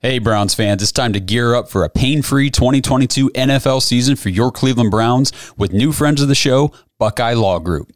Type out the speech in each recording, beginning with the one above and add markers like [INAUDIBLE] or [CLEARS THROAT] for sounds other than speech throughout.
Hey, Browns fans, it's time to gear up for a pain free 2022 NFL season for your Cleveland Browns with new friends of the show, Buckeye Law Group.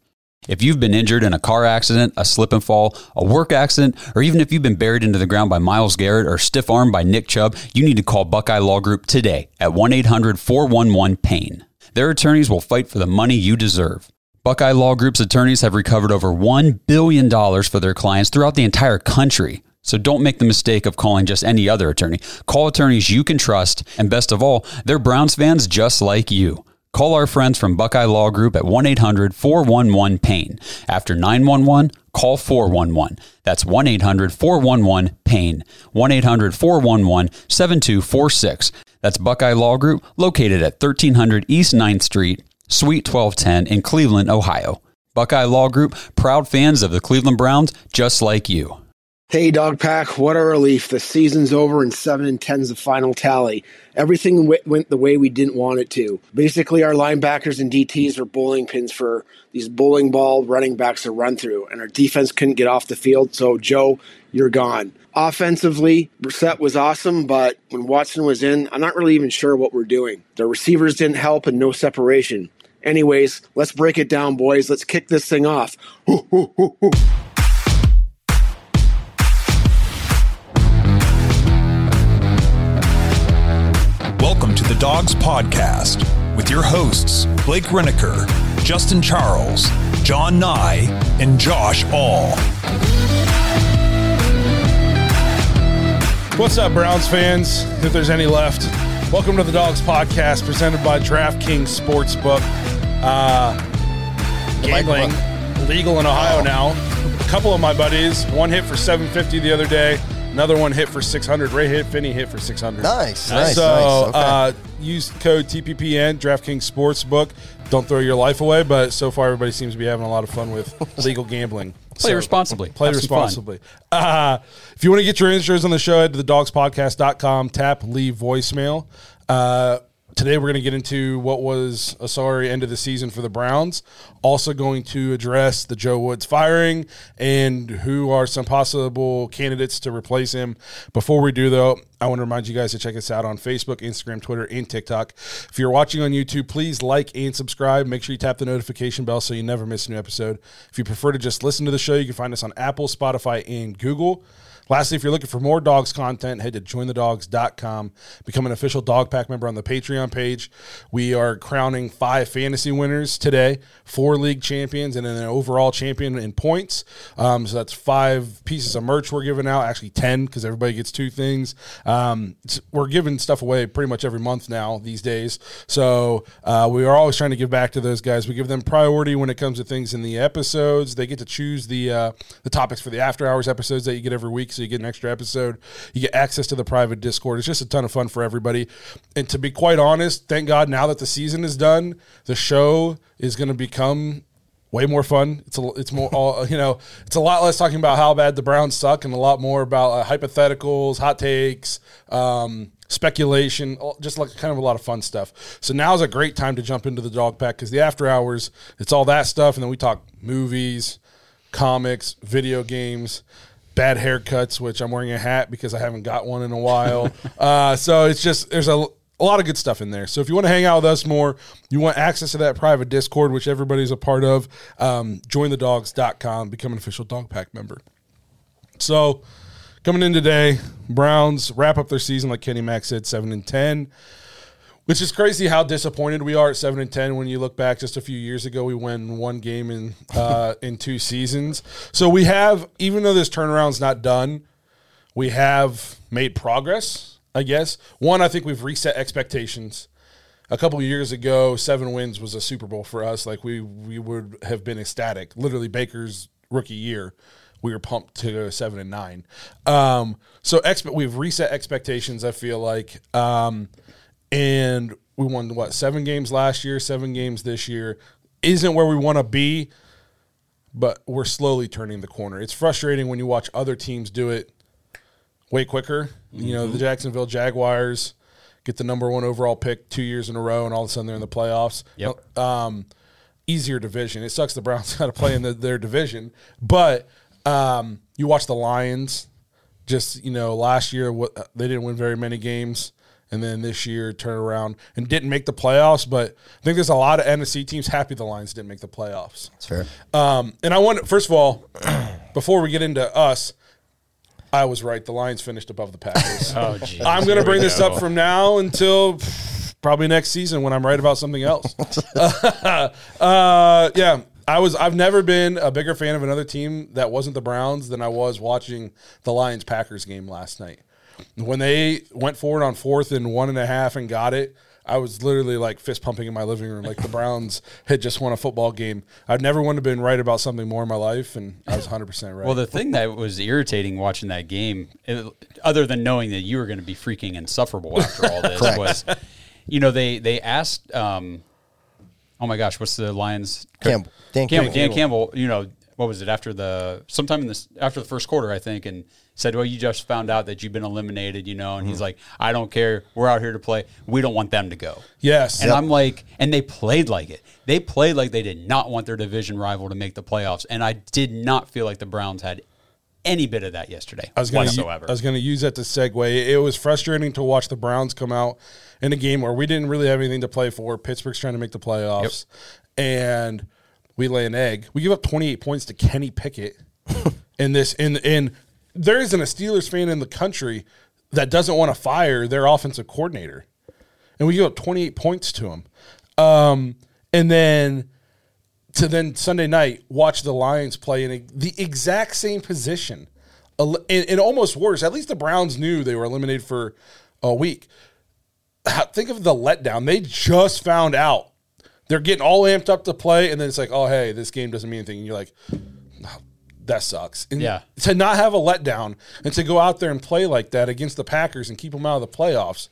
If you've been injured in a car accident, a slip and fall, a work accident, or even if you've been buried into the ground by Myles Garrett or stiff armed by Nick Chubb, you need to call Buckeye Law Group today at 1 800 411 PAIN. Their attorneys will fight for the money you deserve. Buckeye Law Group's attorneys have recovered over $1 billion for their clients throughout the entire country. So don't make the mistake of calling just any other attorney. Call attorneys you can trust, and best of all, they're Browns fans just like you. Call our friends from Buckeye Law Group at 1 800 411 PAIN. After 911, call 411. That's 1 800 411 PAIN. 1 800 411 7246. That's Buckeye Law Group, located at 1300 East 9th Street, Suite 1210 in Cleveland, Ohio. Buckeye Law Group, proud fans of the Cleveland Browns, just like you. Hey, Dog Pack, what a relief. The season's over and 7 and 10's the final tally. Everything w- went the way we didn't want it to. Basically, our linebackers and DTs were bowling pins for these bowling ball running backs to run through, and our defense couldn't get off the field, so Joe, you're gone. Offensively, Brissett was awesome, but when Watson was in, I'm not really even sure what we're doing. The receivers didn't help and no separation. Anyways, let's break it down, boys. Let's kick this thing off. Welcome to the Dawgs Podcast with your hosts, Blake Reniker, Justin Charles, John Nye, and Josh All. What's up, Browns fans? If there's any left, welcome to the Dawgs Podcast presented by DraftKings Sportsbook. Uh, gambling legal in Ohio now. A couple of my buddies, one hit for 750 the other day, another one hit for 600. Ray hit, Finney hit for 600. Nice, nice, so, nice. Okay. uh, use code TPPN, DraftKings Sportsbook. Don't throw your life away, but so far everybody seems to be having a lot of fun with [LAUGHS] legal gambling. Play So, responsibly. Play Have responsibly. Uh, if you want to get your insurance on the show, head to thedawgspodcast.com, tap leave voicemail. Uh, today we're going to get into what was a sorry end of the season for the Browns. Also going to address the Joe Woods firing and who are some possible candidates to replace him. Before we do, though, I want to remind you guys to check us out on Facebook, Instagram, Twitter, and TikTok. If you're watching on YouTube, please like and subscribe. Make sure you tap the notification bell so you never miss a new episode. If you prefer to just listen to the show, you can find us on Apple, Spotify, and Google. Lastly, if you're looking for more dogs content, head to jointhedogs.com. Become an official dog pack member on the Patreon page. We are crowning five fantasy winners today, four league champions, and then an overall champion in points. Um, so that's five pieces of merch we're giving out, actually 10 because everybody gets two things. Um, we're giving stuff away pretty much every month now these days. So uh, we are always trying to give back to those guys. We give them priority when it comes to things in the episodes. They get to choose the uh, the topics for the after hours episodes that you get every week. So you get an extra episode. You get access to the private Discord. It's just a ton of fun for everybody. And to be quite honest, thank God now that the season is done, the show is going to become way more fun. It's a, it's more, all, [LAUGHS] you know, it's a lot less talking about how bad the Browns suck and a lot more about uh, hypotheticals, hot takes, um, speculation, just like kind of a lot of fun stuff. So now's a great time to jump into the dog pack because the after hours, it's all that stuff, and then we talk movies, comics, video games. Bad haircuts, which I'm wearing a hat because I haven't got one in a while. [LAUGHS] uh, so it's just there's a a lot of good stuff in there. So if you want to hang out with us more, you want access to that private Discord, which everybody's a part of, um, jointhedogs.com, become an official dog pack member. So coming in today, Browns wrap up their season, like Kenny Mack said, 7 and 10. Which is crazy how disappointed we are at seven and ten. When you look back, just a few years ago, we won one game in uh, [LAUGHS] in two seasons. So we have, even though this turnaround's not done, we have made progress. I guess one, I think we've reset expectations. A couple of years ago, seven wins was a Super Bowl for us. Like we we would have been ecstatic. Literally, Baker's rookie year we were pumped to go seven and nine. Um, so we've reset expectations. I feel like, um, and we won what seven games last year, seven games this year. Isn't where we want to be, but we're slowly turning the corner. It's frustrating when you watch other teams do it way quicker. You know, the Jacksonville Jaguars get the number one overall pick two years in a row, and all of a sudden they're in the playoffs. Yep. Um, easier division. It sucks the Browns [LAUGHS] got to play in the, their division, but um, you watch the Lions. Just you know, last year what they didn't win very many games, and then this year turn around and didn't make the playoffs. But I think there's a lot of NFC teams happy the Lions didn't make the playoffs. That's fair. Um, and I want first of all, [CLEARS THROAT] before we get into us, I was right. The Lions finished above the Packers. [LAUGHS] Oh, geez. I'm going to bring this go. up from now until probably next season when I'm right about something else. [LAUGHS] [LAUGHS] uh, yeah, I was. I've never been a bigger fan of another team that wasn't the Browns than I was watching the Lions Packers game last night. When they went forward on fourth and one and a half and got it, I was literally like fist pumping in my living room, like the Browns [LAUGHS] had just won a football game. I've never wanted to been right about something more in my life, and I was 100 percent right. Well, the thing that was irritating watching that game, it- other than knowing that you were going to be freaking insufferable after all this, was, you know, they they asked, um, oh my gosh, what's the Lions? Campbell. Dan Campbell, Campbell. Dan Campbell. You know, what was it after the sometime in this after the first quarter, I think, and said, well, you just found out that you've been eliminated, you know, and Mm-hmm. he's like, I don't care, we're out here to play, we don't want them to go. yes, And I'm like, and they played like it. They played like they did not want their division rival to make the playoffs. And I did not feel like the Browns had any bit of that yesterday I was gonna whatsoever. I was going to use that to segue. It was frustrating to watch the Browns come out in a game where we didn't really have anything to play for. Pittsburgh's trying to make the playoffs, and we lay an egg. We give up 28 points to Kenny Pickett [LAUGHS] in this. In in there isn't a Steelers fan in the country that doesn't want to fire their offensive coordinator, and we give up 28 points to him. Um, and then to then Sunday night watch the Lions play in a, the exact same position, and, and almost worse. At least the Browns knew they were eliminated for a week. Think of the letdown. They just found out. They're getting all amped up to play, and then it's like, oh hey, this game doesn't mean anything. And you're like, "Oh, that sucks. And Yeah. To not have a letdown and to go out there and play like that against the Packers and keep them out of the playoffs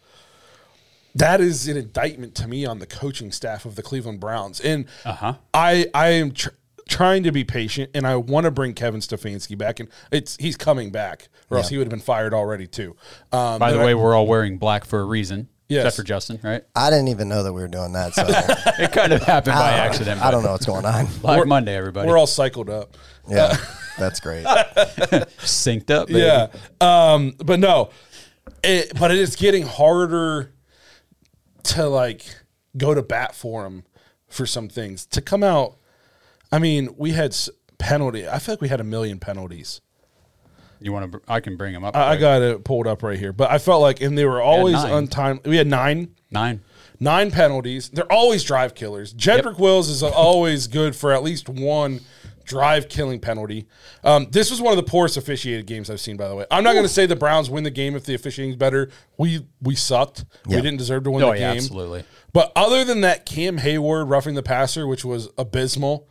that is an indictment to me on the coaching staff of the Cleveland Browns. And Uh-huh. I I am tr- trying to be patient, and I want to bring Kevin Stefanski back, and it's he's coming back, or else he would have been fired already too. Um, By the but I- way, we're all wearing black for a reason. Yes. Except for Justin, right? I didn't even know that we were doing that. So [LAUGHS] It kind of happened by I don't- accident. I don't know what's going on. Black Monday, everybody. we're all cycled up. Yeah, that's great. [LAUGHS] synced up. Baby. Yeah, um, but no, it, but it is getting harder to like go to bat for him for some things to come out. I mean, we had penalty. I feel like we had a million penalties. You want to? I can bring them up. I, I got it pulled up right here, but I felt like, and they were always nine. untimely. We had nine, nine. nine penalties. They're always drive killers. Jedrick Wills is always good for at least one drive killing penalty. Um, this was one of the poorest officiated games I've seen. By the way, I'm not going to say the Browns win the game if the officiating's better. We we sucked. We didn't deserve to win Oh the yeah, game. absolutely. But other than that, Cam Heyward roughing the passer, which was abysmal.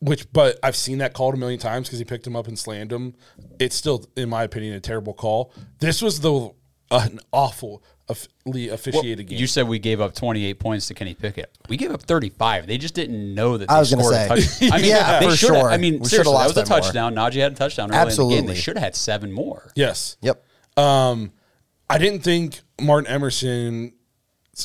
Which, but I've seen that called a million times because he picked him up and slammed him. It's still, in my opinion, a terrible call. This was the an awful officially officiated game. You said we gave up 28 points to Kenny Pickett. We gave up 35. They just didn't know that they I was gonna say. touchdown. I [LAUGHS] mean, Yeah, they for sure. I mean, We should've seriously, that was a by more. touchdown. Najee had a touchdown early in the game. They should have had seven more. yes, Yep. Um, I didn't think Martin Emerson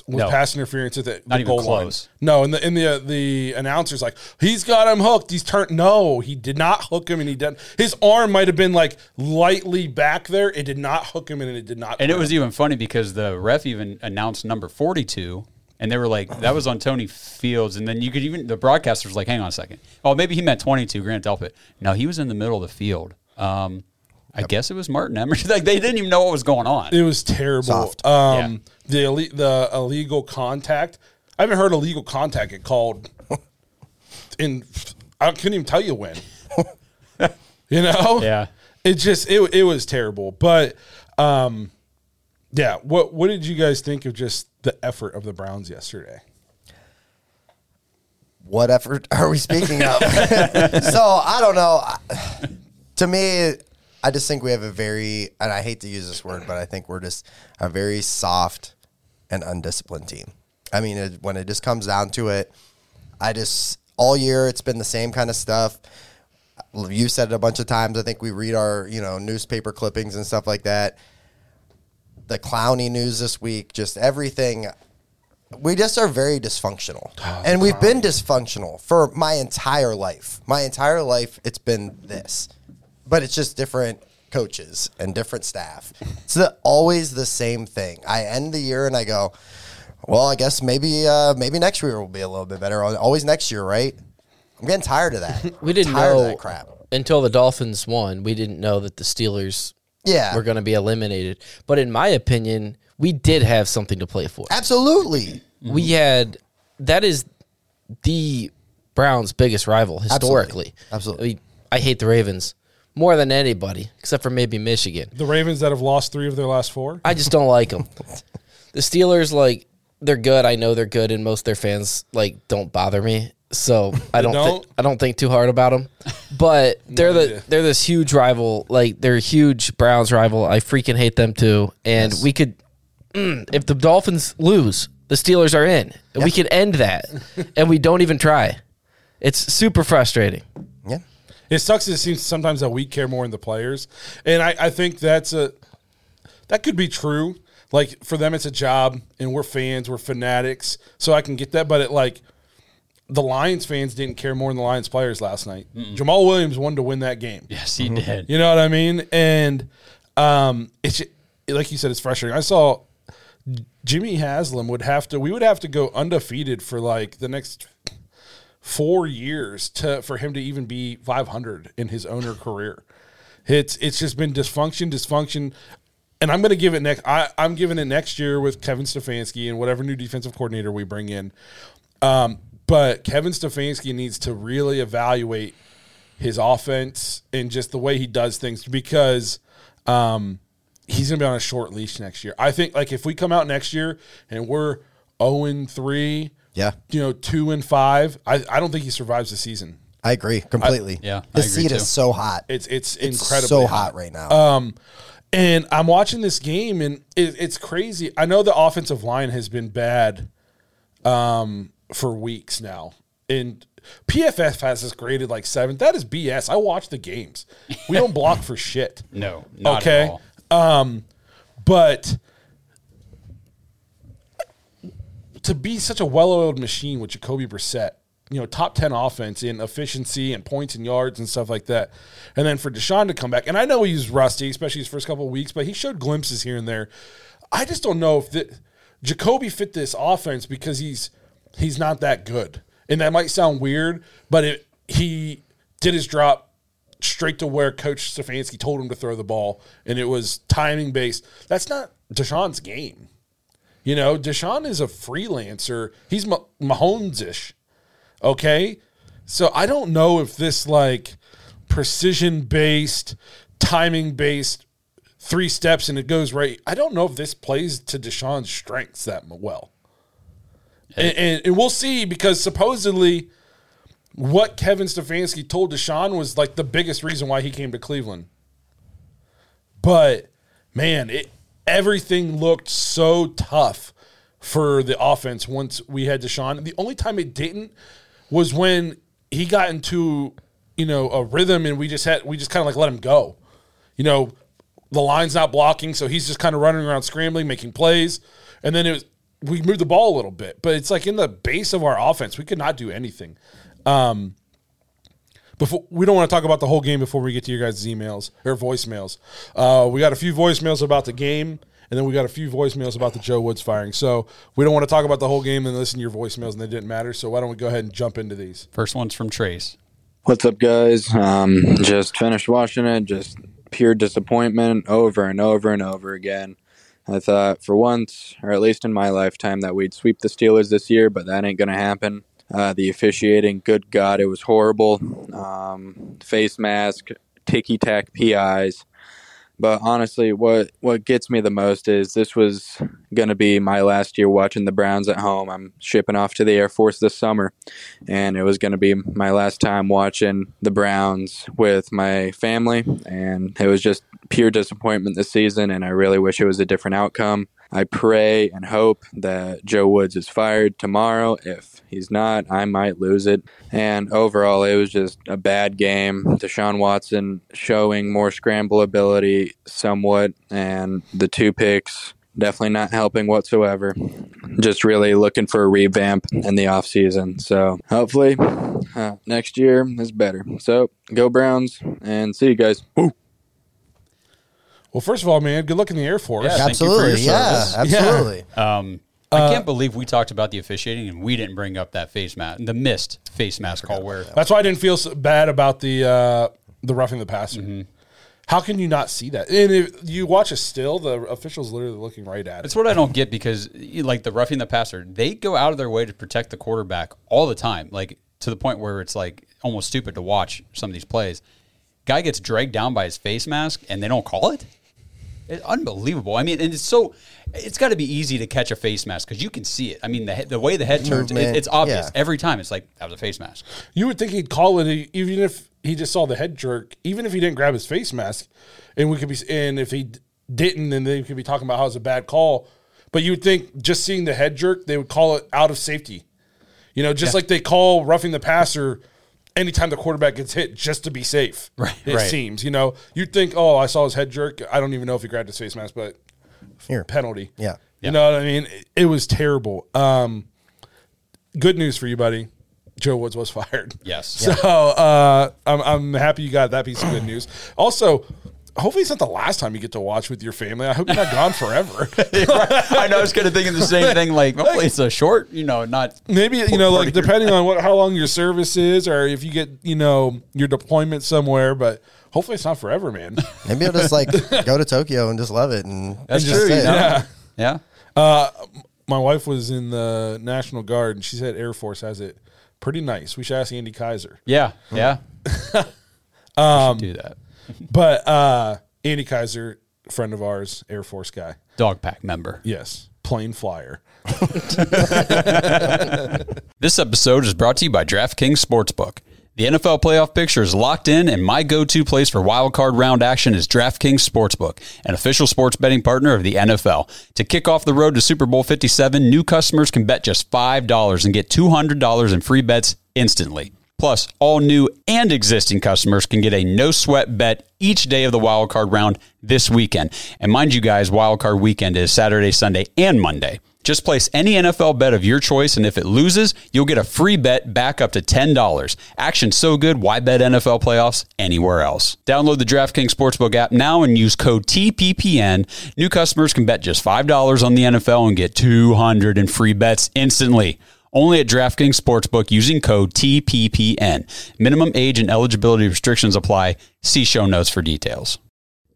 was No. pass interference at the, the Not even goal line. No, and the in the uh, the announcer's like, he's got him hooked. He's turned. No, he did not hook him, and he didn't. His arm might have been like lightly back there. It did not hook him, and it did not. And it was him. even funny because the ref even announced number 42. And they were like, that was on Tony Fields. And then you could even, the broadcaster was like, hang on a second. Oh, maybe he meant 22, Grant Delpit. No, he was in the middle of the field. Um, I guess it was Martin Emerson. [LAUGHS] Like, they didn't even know what was going on. It was terrible. Soft. Um, the ille- the illegal contact. I haven't heard illegal contact get called. In I couldn't even tell you when. [LAUGHS] you know. Yeah. It just it it was terrible, but um, yeah. What what did you guys think of just the effort of the Browns yesterday? What effort are we speaking of? [LAUGHS] so I don't know. to me, I just think we have a very, and I hate to use this word, but I think we're just a very soft and undisciplined team. I mean, it, when it just comes down to it, I just all year it's been the same kind of stuff. You said it a bunch of times. I think we read our you know newspaper clippings and stuff like that. The Clowney news this week, just everything. We just are very dysfunctional, oh, and we've been dysfunctional for my entire life. My entire life, it's been this, but it's just different coaches and different staff. It's the, always the same thing. I end the year and I go, well, I guess maybe uh, maybe next year will be a little bit better. Always next year, right? I'm getting tired of that. [LAUGHS] We didn't tired know of that crap. until the Dolphins won. We didn't know that the Steelers Yeah, were going to be eliminated. But in my opinion, we did have something to play for. absolutely. We had that is the Browns' biggest rival historically. Absolutely. I, mean, I hate the Ravens more than anybody, except for maybe Michigan. The Ravens that have lost three of their last four. I just don't like them. The Steelers, like, they're good. I know they're good, and most of their fans like don't bother me. So I don't, don't? thi- I don't think too hard about them. But [LAUGHS] they're the idea. they're this huge rival. Like they're a huge Browns rival. I freaking hate them too. And we could, mm, if the Dolphins lose, the Steelers are in. And We could end that, and we don't even try. It's super frustrating. Yeah, It sucks. It seems sometimes that we care more than the players, and I, I think that's a that could be true. Like for them, it's a job, and we're fans, we're fanatics, so I can get that. But it like the Lions fans didn't care more than the Lions players last night. Jamaal Williams wanted to win that game. Yes, he [LAUGHS] did. You know what I mean? And um, it's like you said, it's frustrating. I saw Jimmy Haslam would have to. We would have to go undefeated for like the next four years to for him to even be 500 in his owner career. It's it's just been dysfunction, dysfunction. And I'm going to give it next. I, I'm giving it next year with Kevin Stefanski and whatever new defensive coordinator we bring in. Um, but Kevin Stefanski needs to really evaluate his offense and just the way he does things because um, he's going to be on a short leash next year. I think like if we come out next year and we're 0 and 3, yeah, you know, 2 and 5, I, I don't think he survives the season. I agree completely. yeah, I the agree seat too. is so hot. It's it's, It's incredibly so hot right now. Um, and I'm watching this game, and it, it's crazy. I know the offensive line has been bad um, for weeks now, and PFF has us graded like seven. That is BS. I watch the games. We don't block for shit. [LAUGHS] No, not okay. at all. Um, but to be such a well-oiled machine with Jacoby Brissett, you know, top ten offense in efficiency and points and yards and stuff like that, and then for Deshaun to come back, and I know he's rusty, especially his first couple of weeks, but he showed glimpses here and there. I just don't know if the, Jacoby fit this offense because he's he's not that good, and that might sound weird, but it, he did his drop straight to where Coach Stefanski told him to throw the ball, and it was timing based. That's not Deshaun's game. You know, Deshaun is a freelancer. He's Mah- Mahomes ish. Okay. So I don't know if this like precision based, timing based three steps and it goes right. I don't know if this plays to Deshaun's strengths that well. And, and, and we'll see because supposedly what Kevin Stefanski told Deshaun was like the biggest reason why he came to Cleveland. But man, it everything looked so tough for the offense once we had Deshaun. The only time it didn't was when he got into you know a rhythm and we just had we just kind of like let him go. You know, the line's not blocking, so he's just kind of running around scrambling, making plays, and then it was we moved the ball a little bit, but it's like in the base of our offense, we could not do anything. Um, before we don't want to talk about the whole game before we get to your guys' emails or voicemails. Uh, we got a few voicemails about the game, and then we got a few voicemails about the Joe Woods firing. So we don't want to talk about the whole game and listen to your voicemails, and they didn't matter. So why don't we go ahead and jump into these? First one's from Trace. What's up, guys? Um, just finished watching it. Just pure disappointment over and over and over again. I thought for once, or at least in my lifetime, that we'd sweep the Steelers this year, but that ain't going to happen. Uh, the officiating, good God, it was horrible. Um, face mask, ticky tack PIs. But honestly, what what gets me the most is this was going to be my last year watching the Browns at home. I'm shipping off to the Air Force this summer, and it was going to be my last time watching the Browns with my family. And it was just pure disappointment this season, and I really wish it was a different outcome. I pray and hope that Joe Woods is fired tomorrow. If he's not, I might lose it. And overall, it was just a bad game. Deshaun Watson showing more scramble ability somewhat, and the two picks definitely not helping whatsoever. Just really looking for a revamp in the offseason. So hopefully uh, next year is better. So go Browns and see you guys. Woo. Well, first of all, man, good luck in the Air Force. Yeah, thank you for absolutely. your Yeah, service. absolutely. Um, I can't believe we talked about the officiating and we didn't bring up that face mask, the missed face mask call where That's why I didn't feel so bad about the uh, the roughing the passer. How can you not see that? And if you watch a still, the official's literally looking right at it. It's what I don't get because, you- like the roughing the passer, they go out of their way to protect the quarterback all the time, like to the point where it's like almost stupid to watch some of these plays. Guy gets dragged down by his face mask and they don't call it. It's unbelievable. I mean, and it's so it's got to be easy to catch a face mask because you can see it. I mean, the the way the head turns, it, Movement, it's obvious yeah. every time. It's like that was a face mask. You would think he'd call it even if he just saw the head jerk, even if he didn't grab his face mask, and we could be and if he d- didn't, then they could be talking about how it's a bad call. But you would think just seeing the head jerk, they would call it out of safety. You know, just like they call roughing the passer anytime the quarterback gets hit just to be safe. [LAUGHS] Right, It right. seems. You know, you'd think, oh, I saw his head jerk. I don't even know if he grabbed his face mask, but Here. penalty. Yeah. You know what I mean? It, it was terrible. Um, good news for you, buddy. Joe Woods was [LAUGHS] fired. Yes. So uh, I'm, I'm happy you got that piece of good news. Also, hopefully it's not the last time you get to watch with your family. I hope you're not gone forever. [LAUGHS] I know. I was kind of thinking the same thing. Like, hopefully it's a short, you know, not Maybe you know, like depending on what how long your service is, or if you get you know your deployment somewhere. But hopefully it's not forever, man. [LAUGHS] Maybe I'll just like go to Tokyo and just love it. And That's just true. say You it. know? Yeah. Uh, my wife was in the National Guard, and she said Air Force has it pretty nice. We should ask Andy Kaiser. Yeah. Yeah. [LAUGHS] um, do that. [LAUGHS] But uh, Andy Kaiser, friend of ours, Air Force guy. Dog pack member. Yes, plane flyer. [LAUGHS] This episode is brought to you by DraftKings Sportsbook. The NFL playoff picture is locked in, and my go to place for wildcard round action is DraftKings Sportsbook, an official sports betting partner of the NFL. To kick off the road to Super Bowl 57, new customers can bet just $5 and get $200 in free bets instantly. Plus, all new and existing customers can get a no sweat bet each day of the wildcard round this weekend. And mind you guys, wildcard weekend is Saturday, Sunday, and Monday. Just place any NFL bet of your choice, and if it loses, you'll get a free bet back up to $10. Action so good, why bet NFL playoffs anywhere else? Download the DraftKings Sportsbook app now and use code TPPN. New customers can bet just $5 on the NFL and get 200 in free bets instantly. Only at DraftKings Sportsbook using code TPPN. Minimum age and eligibility restrictions apply. See show notes for details.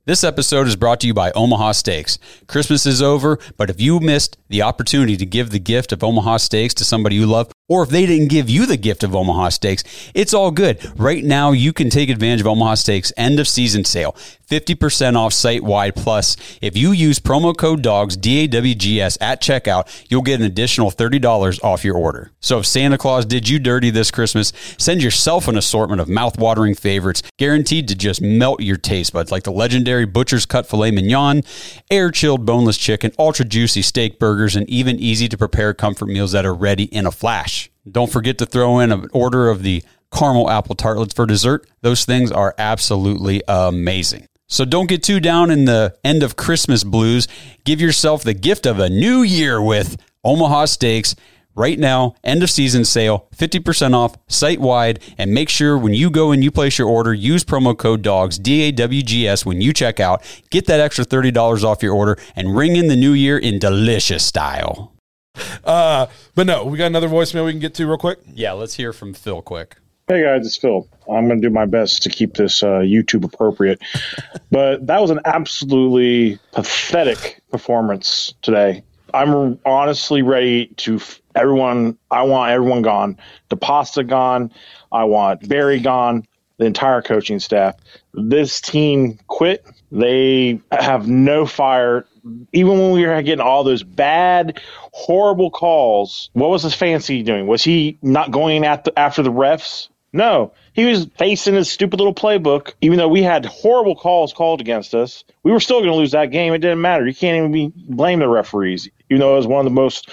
This episode is brought to you by Omaha Steaks. Christmas is over, but if you missed the opportunity to give the gift of Omaha Steaks to somebody you love, or if they didn't give you the gift of Omaha Steaks, it's all good. Right now, you can take advantage of Omaha Steaks end of season sale. 50% off site wide. Plus, if you use promo code DOGS, D A W G S, at checkout, you'll get an additional $30 off your order. So if Santa Claus did you dirty this Christmas, send yourself an assortment of mouth-watering favorites guaranteed to just melt your taste buds, like the legendary Butcher's Cut Filet Mignon, air chilled boneless chicken, ultra juicy steak burgers, and even easy to prepare comfort meals that are ready in a flash. Don't forget to throw in an order of the caramel apple tartlets for dessert. Those things are absolutely amazing. So don't get too down in the end of Christmas blues. Give yourself the gift of a new year with Omaha Steaks. Right now, end of season sale, 50% off site wide. And make sure when you go and you place your order, use promo code DOGS, D A W G S, when you check out. Get that extra $30 off your order and ring in the new year in delicious style. [LAUGHS] Uh, but no, we got another voicemail we can get to real quick. Yeah, let's hear from Phil quick. Hey guys, it's Phil. I'm going to do my best to keep this uh, YouTube appropriate, [LAUGHS] but that was an absolutely pathetic performance today. I'm honestly ready to f- everyone. I want everyone gone. DePasta gone. I want Berry gone. the entire coaching staff. This team quit. They have no fire. Even when we were getting all those bad, horrible calls, what was Stefanski doing? Was he not going at the, after the refs? No, he was facing his stupid little playbook. Even though we had horrible calls called against us, we were still going to lose that game. It didn't matter. You can't even be blame the referees, even though it was one of the most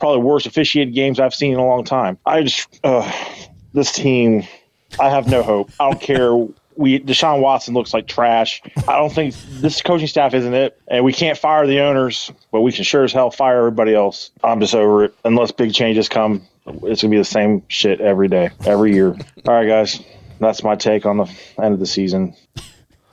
probably worst officiated games I've seen in a long time. I just uh, this team, I have no hope. I don't care. We Deshaun Watson looks like trash. I don't think this coaching staff isn't it, and we can't fire the owners, but we can sure as hell fire everybody else. I'm just over it. Unless big changes come, it's gonna be the same shit every day, every year. All right, guys, that's my take on the end of the season.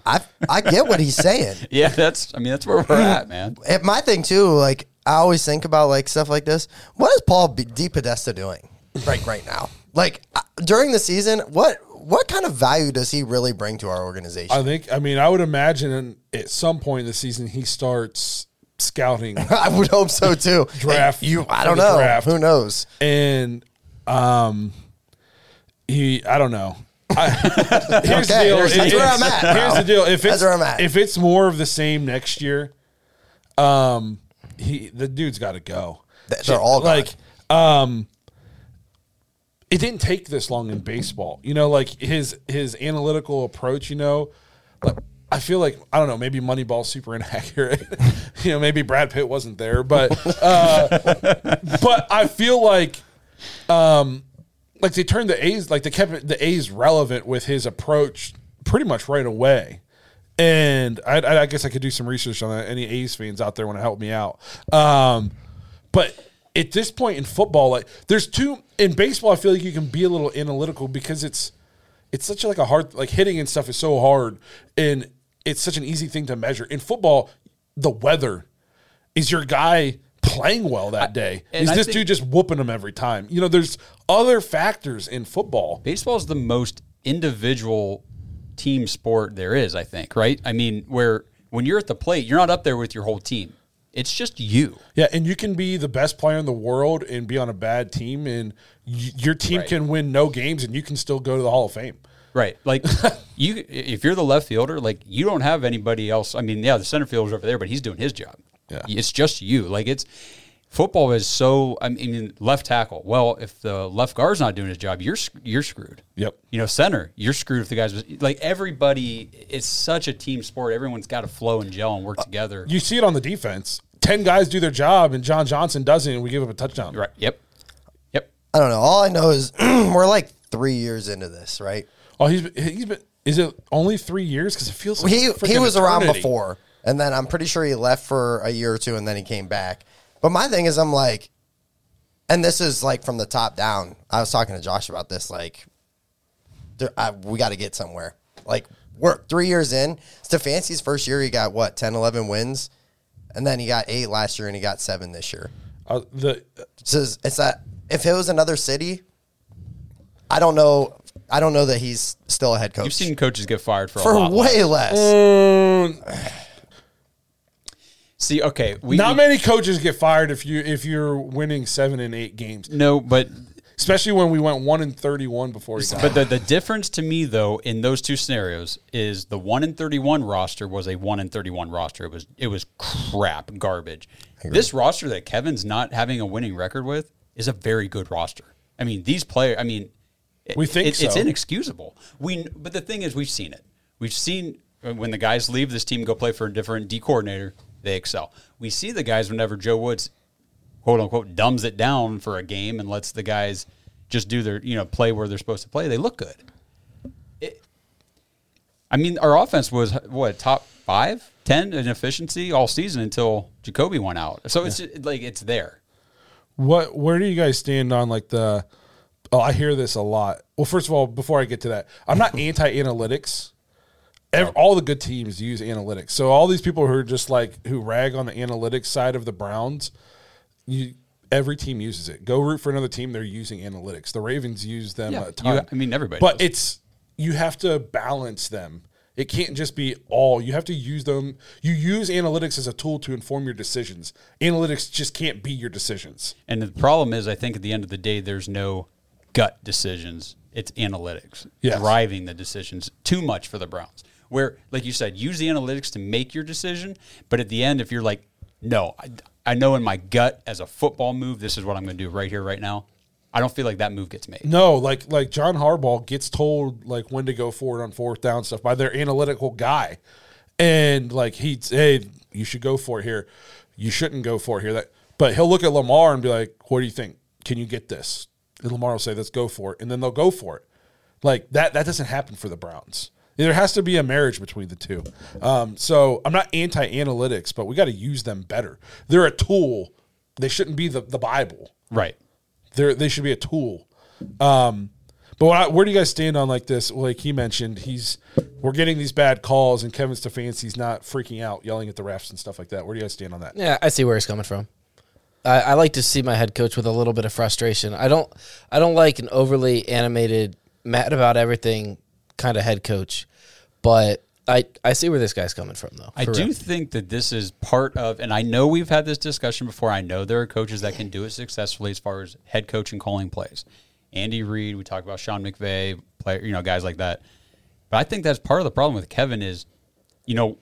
I I get what he's saying. [LAUGHS] Yeah, that's. I mean, that's where we're at, man. And my thing too, like I always think about like stuff like this. What is Paul B- D Podesta doing right right now? Like uh, during the season, what what kind of value does he really bring to our organization? I think. I mean, I would imagine at some point in the season he starts scouting [LAUGHS] I would hope so too. [LAUGHS] Draft And you, I don't know. draft. Who knows? and um, he. I don't know. I, [LAUGHS] here's the deal. here's- that's where I'm at, Here's the deal. If That's it's where I'm at. if it's more of the same next year, um, he the dude's got to go. They're all gone. like um. It didn't take this long in baseball, you know. Like his his analytical approach, you know. Like I feel like I don't know. Maybe Moneyball's super [LAUGHS] inaccurate. [LAUGHS] you know, maybe Brad Pitt wasn't there, but uh, [LAUGHS] but I feel like um, like they turned the A's like they kept the A's relevant with his approach pretty much right away. And I, I guess I could do some research on that. Any A's fans out there want to help me out? Um, but at this point in football, like there's two in baseball, I feel like you can be a little analytical because it's it's such a, like a hard like hitting and stuff is so hard and it's such an easy thing to measure. In football, the weather is your guy playing well that day. and Is this think- dude just whooping them every time? You know, there's other factors in football. Baseball is the most individual team sport there is, I think, right? I mean, where when you're at the plate, you're not up there with your whole team. It's just you. Yeah, and you can be the best player in the world and be on a bad team, and y- your team Right. can win no games, and you can still go to the Hall of Fame. Right. Like [LAUGHS] you if you're the left fielder, like you don't have anybody else. I mean, yeah, the center fielder's over there, but he's doing his job. Yeah. It's just you. Like it's football is so I mean left tackle. Well, if the left guard's not doing his job, you're you're screwed. Yep. You know, center, you're screwed if the guys like everybody it's such a team sport. Everyone's got to flow and gel and work uh, together. You see it on the defense. Ten guys do their job, and John Johnson doesn't, and we give up a touchdown. right. Yep. Yep. I don't know. All I know is [CLEARS THROAT] we're like three years into this, right? Oh, he's been, he's been. Is it only three years? Because it feels like he he freaking was around before, and then I'm pretty sure he left for a year or two, and then he came back. But my thing is, I'm like, and this is like from the top down. I was talking to Josh about this. Like, there, I, we got to get somewhere. Like, we're three years in. Stefanski's first year, he got what 10, 11 wins, and then he got eight last year, and he got seven this year. Uh, the So it's, it's that if it was another city, I don't know. I don't know that he's still a head coach You've seen coaches get fired for, a for lot way less. less. See, okay, we not we- many coaches get fired if you if you're winning seven and eight games, No, but especially when we went one and thirty one before he got. But the, the difference to me, though, in those two scenarios is the one in thirty-one roster was a one in thirty-one roster. It was it was crap, garbage. This roster that Kevin's not having a winning record with is a very good roster. I mean, these players. I mean, We think it- it's inexcusable. We, but the thing is, we've seen it. We've seen uh, when the guys leave this team, go play for a different D coordinator, they excel. We see the guys whenever Joe Woods quote unquote dumbs it down for a game and lets the guys just do their you know play where they're supposed to play, they look good. It, I mean, our offense was what top five, ten in efficiency all season until Jacoby went out. So it's just, like it's there. What? Where do you guys stand on like the? Oh, I hear this a lot. Well, first of all, before I get to that, I'm not [LAUGHS] anti-analytics. Ev- all the good teams use analytics. So all these people who are just like who rag on the analytics side of the Browns, you every team uses it. Go root for another team; they're using analytics. The Ravens use them Yeah, a ton. you- I mean, everybody But does. it's you have to balance them. It can't just be all. You have to use them. You use analytics as a tool to inform your decisions. Analytics just can't be your decisions. And the problem is, I think at the end of the day, there's no gut decisions. it's analytics Yes. driving the decisions too much for the Browns. Where, like you said, use the analytics to make your decision, but at the end, if you're like, no, I, I know in my gut as a football move, this is what I'm going to do right here, right now. I don't feel like that move gets made. No, like like John Harbaugh gets told like when to go forward on fourth down stuff by their analytical guy, and like he'd hey you should go for it here, you shouldn't go for it here. That but he'll look at Lamar and be like, what do you think? Can you get this? And Lamar will say, let's go for it, and then they'll go for it. Like that that doesn't happen for the Browns. There has to be a marriage between the two. Um, so I'm not anti analytics, but we got to use them better. They're a tool. They shouldn't be the, the Bible. Right. They're, they should be a tool. Um, but I, where do you guys stand on like this? Like he mentioned, he's we're getting these bad calls, and Kevin Stefanski's not freaking out, yelling at the refs and stuff like that. Where do you guys stand on that? Yeah, I see where he's coming from. I, I like to see my head coach with a little bit of frustration. I don't I don't like an overly animated, mad about everything kind of head coach. But I, I see where this guy's coming from though. I do real. think that this is part of, and I know we've had this discussion before. I know there are coaches that can do it successfully as far as head coach and calling plays. Andy Reid, we talked about Sean McVay, player, you know, guys like that. But I think that's part of the problem with Kevin is, you know,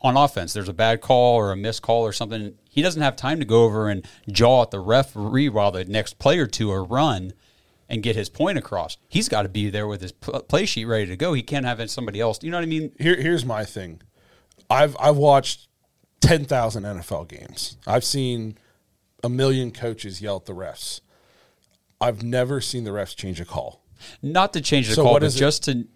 on offense, there's a bad call or a missed call or something. He doesn't have time to go over and jaw at the referee while the next play or two are run and get his point across. He's got to be there with his play sheet ready to go. He can't have somebody else. You know what I mean? Here, here's my thing. I've I've watched ten thousand NFL games. I've seen a million coaches yell at the refs. I've never seen the refs change a call. Not to change the So call, what but is it- just to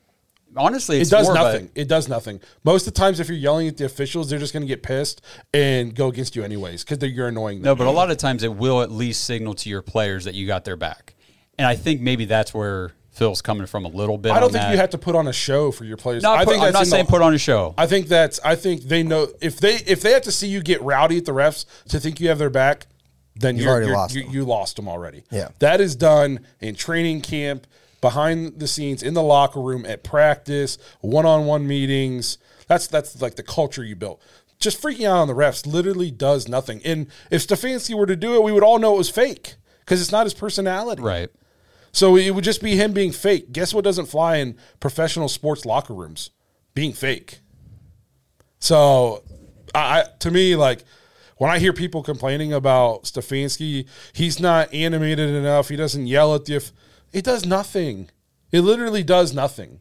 honestly, It does more of a- nothing. It does nothing. Most of the times, if you're yelling at the officials, they're just going to get pissed and go against you anyways because you're annoying them. No, but a lot of times it will at least signal to your players that you got their back. And I think maybe that's where Phil's coming from a little bit. I don't on think that. you have to put on a show for your players. Not I put- think I'm not saying the- put on a show. I think that's. I think they know if they if they have to see you get rowdy at the refs to think you have their back, then You've you're, already you're- lost you, them. you lost them already. Yeah. that is done in training camp, behind the scenes, in the locker room, at practice, one on one meetings. That's that's like the culture you built. Just freaking out on the refs literally does nothing. And if Stefanski were to do it, we would all know it was fake because it's not his personality. Right. So it would just be him being fake. Guess what doesn't fly in professional sports locker rooms? Being fake. So, I, to me like when I hear people complaining about Stefanski, he's not animated enough. He doesn't yell at the. It does nothing. It literally does nothing.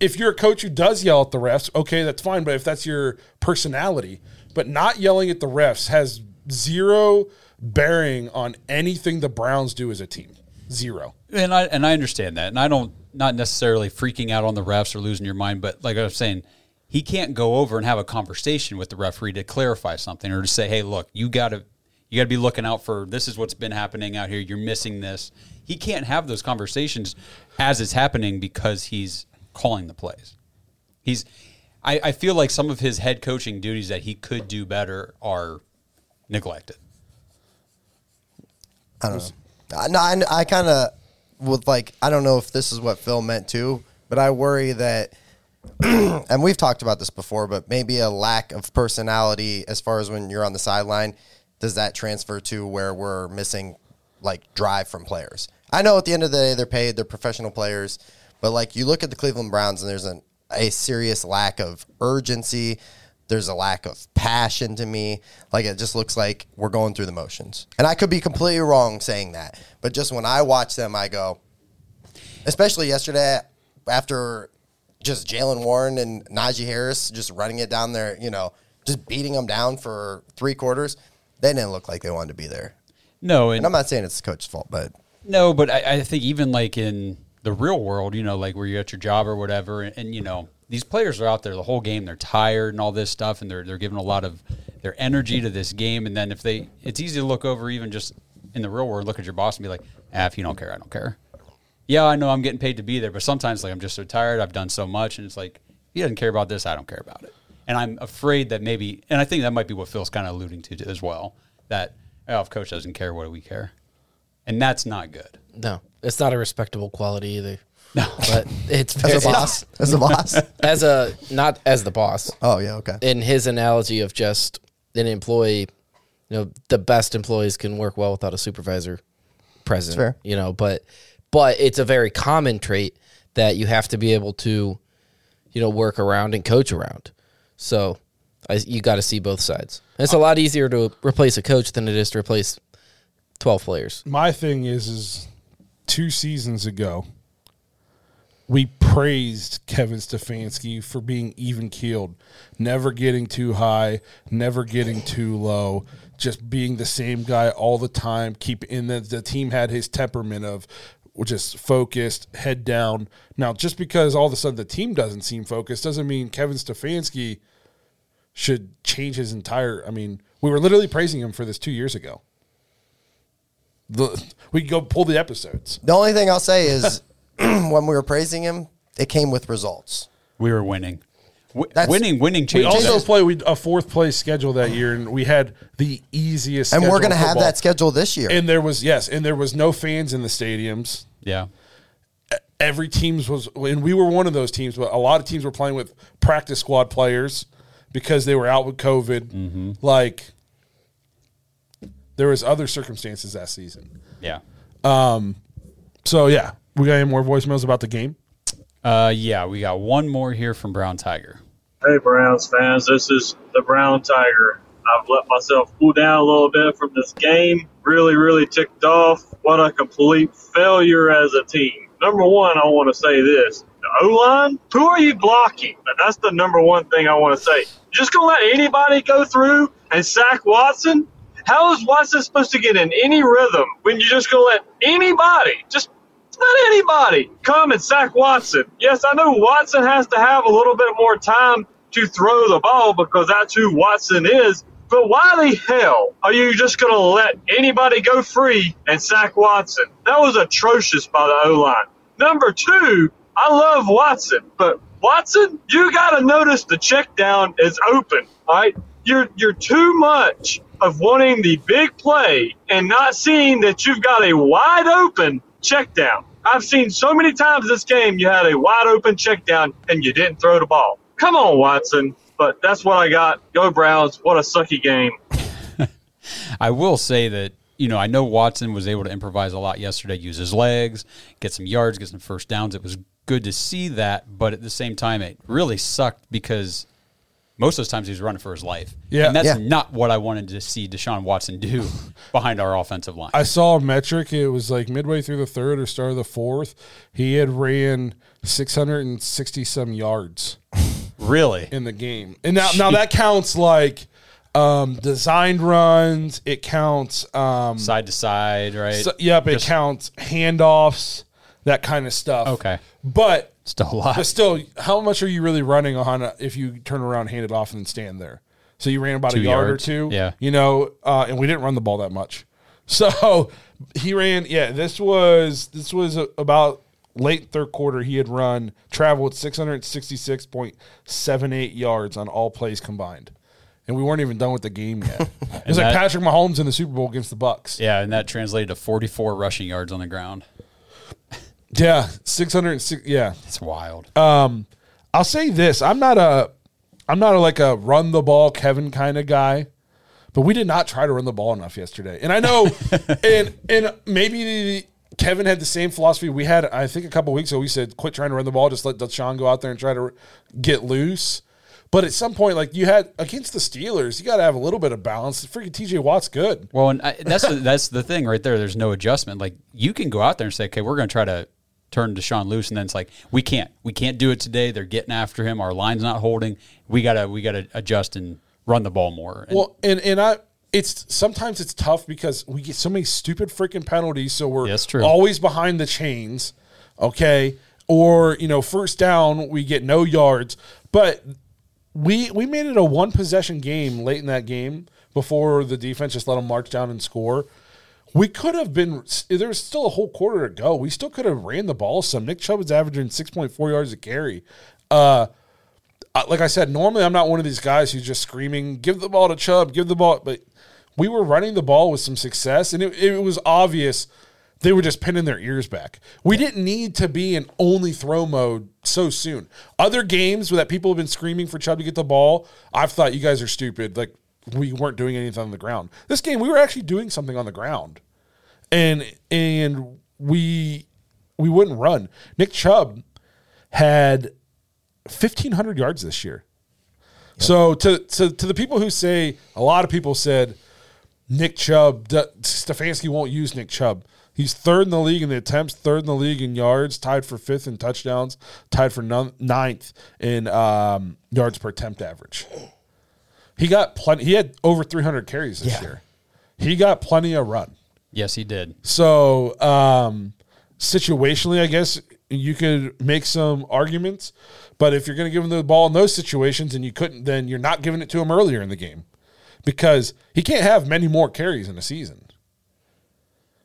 If you're a coach who does yell at the refs, okay, that's fine. But if that's your personality, but not yelling at the refs has zero bearing on anything the Browns do as a team. Zero. And I and I understand that. And I don't not necessarily freaking out on the refs or losing your mind, but like I was saying, he can't go over and have a conversation with the referee to clarify something or to say, "Hey, look, you got to you got to be looking out for this is what's been happening out here. You're missing this." He can't have those conversations as it's happening because he's calling the plays. He's I, I feel like some of his head coaching duties that he could do better are neglected. I don't know. Uh, No, I, I kind of would like. I don't know if this is what Phil meant too, but I worry that, [CLEARS THROAT] and we've talked about this before, but maybe a lack of personality as far as when you're on the sideline. Does that transfer to where we're missing like drive from players? I know at the end of the day they're paid, they're professional players, but like you look at the Cleveland Browns and there's an, a serious lack of urgency. There's a lack of passion to me. Like it just looks like we're going through the motions. And I could be completely wrong saying that, but just when I watch them, I go, especially yesterday after just Jaylen Warren and Najee Harris just running it down there, you know, just beating them down for three quarters. They didn't look like they wanted to be there. No, and And I'm not saying it's the coach's fault, but No, but I, I think even like in the real world, you know, like where you're at your job or whatever, and, and, you know, these players are out there the whole game. They're tired and all this stuff, and they're they're giving a lot of their energy to this game. And then if they, it's easy to look over even just in the real world, look at your boss and be like, ah, if you don't care, I don't care. Yeah, I know I'm getting paid to be there, but sometimes like I'm just so tired. I've done so much, and it's like he doesn't care about this. I don't care about it. And I'm afraid that maybe, and I think that might be what Phil's kind of alluding to as well. That oh, if coach doesn't care, what do we care? And that's not good. No, it's not a respectable quality either. No, but it's as a boss, [LAUGHS] as a boss. as a not as the boss. Oh yeah, okay. In his analogy of just an employee, you know, the best employees can work well without a supervisor present. fair. You know, but but it's a very common trait that you have to be able to, you know, work around and coach around. So I, you got to see both sides. And it's a lot easier to replace a coach than it is to replace 12 players. My thing is, is two seasons ago, we praised Kevin Stefanski for being even keeled, never getting too high, never getting too low, just being the same guy all the time. Keep in the, the team had his temperament of just focused, head down. Now, just because all of a sudden the team doesn't seem focused doesn't mean Kevin Stefanski should change his entire. I mean, we were literally praising him for this two years ago. The, we can go pull the episodes. The only thing I'll say is [CLEARS THROAT] when we were praising him, it came with results. We were winning. W- That's- winning, winning We changes. also played we, a fourth place schedule that year, and we had the easiest. And we're schedule going to in have football. that schedule this year. And there was yes, and there was no fans in the stadiums. yeah. Every teams was, and we were one of those teams. But a lot of teams were playing with practice squad players because they were out with COVID. Mm-hmm. Like there was other circumstances that season. Yeah. So yeah, we got any more voicemails about the game? Uh, yeah, we got one more here from Brown Tiger. Hey, Browns fans, this is the Brown Tiger. I've let myself cool down a little bit from this game. Really, really ticked off. What a complete failure as a team. Number one, I want to say this. The O line, who are you blocking? And that's the number one thing I want to say. Just going to let anybody go through and sack Watson? How is Watson supposed to get in any rhythm when you're just going to let anybody, just not anybody come and sack Watson. Yes, I know Watson has to have a little bit more time to throw the ball because that's who Watson is. But why the hell are you just going to let anybody go free and sack Watson? That was atrocious by the O line. Number two, I love Watson, but Watson, you got to notice the check down is open. right? you're you're too much of wanting the big play and not seeing that you've got a wide open check down. I've seen so many times this game you had a wide open check down and you didn't throw the ball. Come on, Watson. But that's what I got. Go Browns. What a sucky game. [LAUGHS] I will say that you know I know Watson was able to improvise a lot yesterday, use his legs, get some yards, get some first downs. It was good to see that, but at the same time, it really sucked because most of those times he was running for his life. Yeah. and that's Yeah. not what I wanted to see Deshaun Watson do [LAUGHS] behind our offensive line. I saw a metric. It was like midway through the third or start of the fourth. He had ran 660 some yards [LAUGHS] really, in the game. And now, now that counts like um, designed runs. It counts. Um, side to side, right? so- yep, it counts handoffs, that kind of stuff. Okay. But Still a lot. but still, how much are you really running on if you turn around, hand it off, and then stand there? So you ran about Two a yard yards. or two. Yeah. You know, uh, and we didn't run the ball that much. [LAUGHS] So he ran. Yeah, this was this was about late third quarter. He had run traveled six hundred sixty six point seven eight yards on all plays combined, and we weren't even done with the game yet. [LAUGHS] it was like that- Patrick Mahomes in the Super Bowl against the Bucs. yeah, and that translated to 44 rushing yards on the ground. [LAUGHS] Yeah, six hundred six. Yeah, It's wild. Um, I'll say this: I'm not a, I'm not a, like a run the ball Kevin kind of guy, but we did not try to run the ball enough yesterday. And I know, [LAUGHS] and and maybe the, Kevin had the same philosophy we had. I think a couple weeks ago we said quit trying to run the ball, just let Deshaun go out there and try to get loose. But at some point, like you had against the Steelers, you got to have a little bit of balance. Freaking T.J. Watt's good. Well, and I, that's the, that's the thing right there. There's no adjustment. Like you can go out there and say, okay, we're going to try to turn Deshaun loose, and then it's like we can't, we can't do it today. They're getting after him. Our line's not holding. We gotta, we gotta adjust and run the ball more. And Well, and and I, it's sometimes it's tough because we get so many stupid freaking penalties, so we're always behind the chains. Okay, or you know, first down we get no yards, but we we made it a one possession game late in that game before the defense just let them march down and score. We could have been. there's still a whole quarter to go. We still could have ran the ball some. Nick Chubb was averaging six point four yards a carry. Uh, uh, like I said, normally I'm not one of these guys who's just screaming, "Give the ball to Chubb, give the ball." But we were running the ball with some success, and it, it was obvious they were just pinning their ears back. We didn't need to be in only throw mode so soon. Other games that people have been screaming for Chubb to get the ball, I've thought you guys are stupid. Like we weren't doing anything on the ground. This game, we were actually doing something on the ground, and and we we wouldn't run. Nick Chubb had 1500 yards this year. So to, to to the people who say a lot of people said Nick Chubb Stefanski won't use Nick Chubb. He's third in the league in the attempts, third in the league in yards, tied for fifth in touchdowns, tied for ninth in um, yards per attempt average. He got plenty. He had over 300 carries this year. He got plenty of run. Yes, he did. So um, situationally, I guess you could make some arguments, but if you're going to give him the ball in those situations and you couldn't, then you're not giving it to him earlier in the game because he can't have many more carries in a season.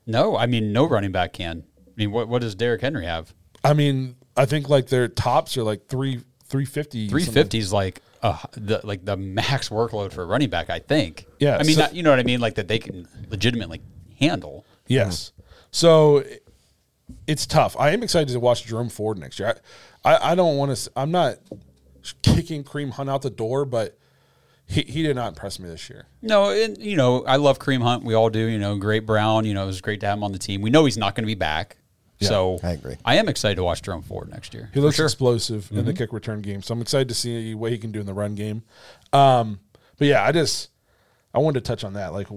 No, I mean no running back can. I mean, what what does Derrick Henry have? I mean, I think like their tops are like three three fifty. Three fifty is like uh, the like the max workload for a running back. I think. Yeah, I mean, so- not, you know what I mean, like that they can legitimately handle. Yes. So it's tough. I am excited to watch Jerome Ford next year. I, I, I don't want to. I'm not kicking Kareem Hunt out the door, but he, he did not impress me this year. No, and you know, I love Kareem Hunt. We all do. You know, great Brown. You know, it was great to have him on the team. We know he's not going to be back. so I agree. I am excited to watch Jerome Ford next year. He looks sure. explosive in the kick return game, so I'm excited to see what he can do in the run game. Um, but yeah, I just I wanted to touch on that. Like,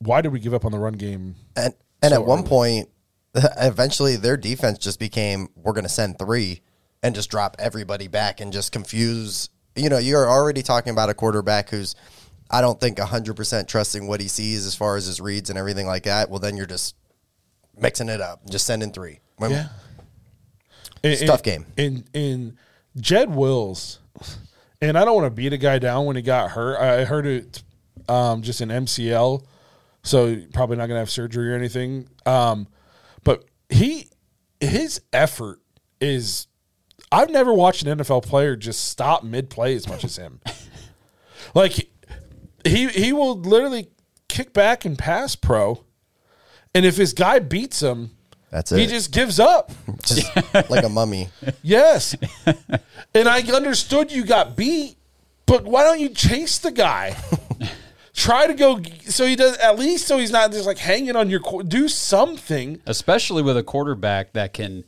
why did we give up on the run game? And and So at one early. point, [LAUGHS] eventually their defense just became we're going to send three and just drop everybody back and just confuse. You know, you're already talking about a quarterback who's I don't think 100% trusting what he sees as far as his reads and everything like that. Well, then you're just mixing it up, just sending three. Yeah. It's a tough game. In in Jed Wills, and I don't want to beat a guy down when he got hurt. I heard it um, just in MCL, so probably not gonna have surgery or anything. Um, but he his effort is. I've never watched an NFL player just stop mid play as much as him. [LAUGHS] like he he will literally kick back and pass pro, and if his guy beats him, That's it. he just gives up. [LAUGHS] Just like a mummy. [LAUGHS] Yes. and I understood you got beat, but why don't you chase the guy? Try to go so he does at least so he's not just like hanging on your do something. especially with a quarterback that can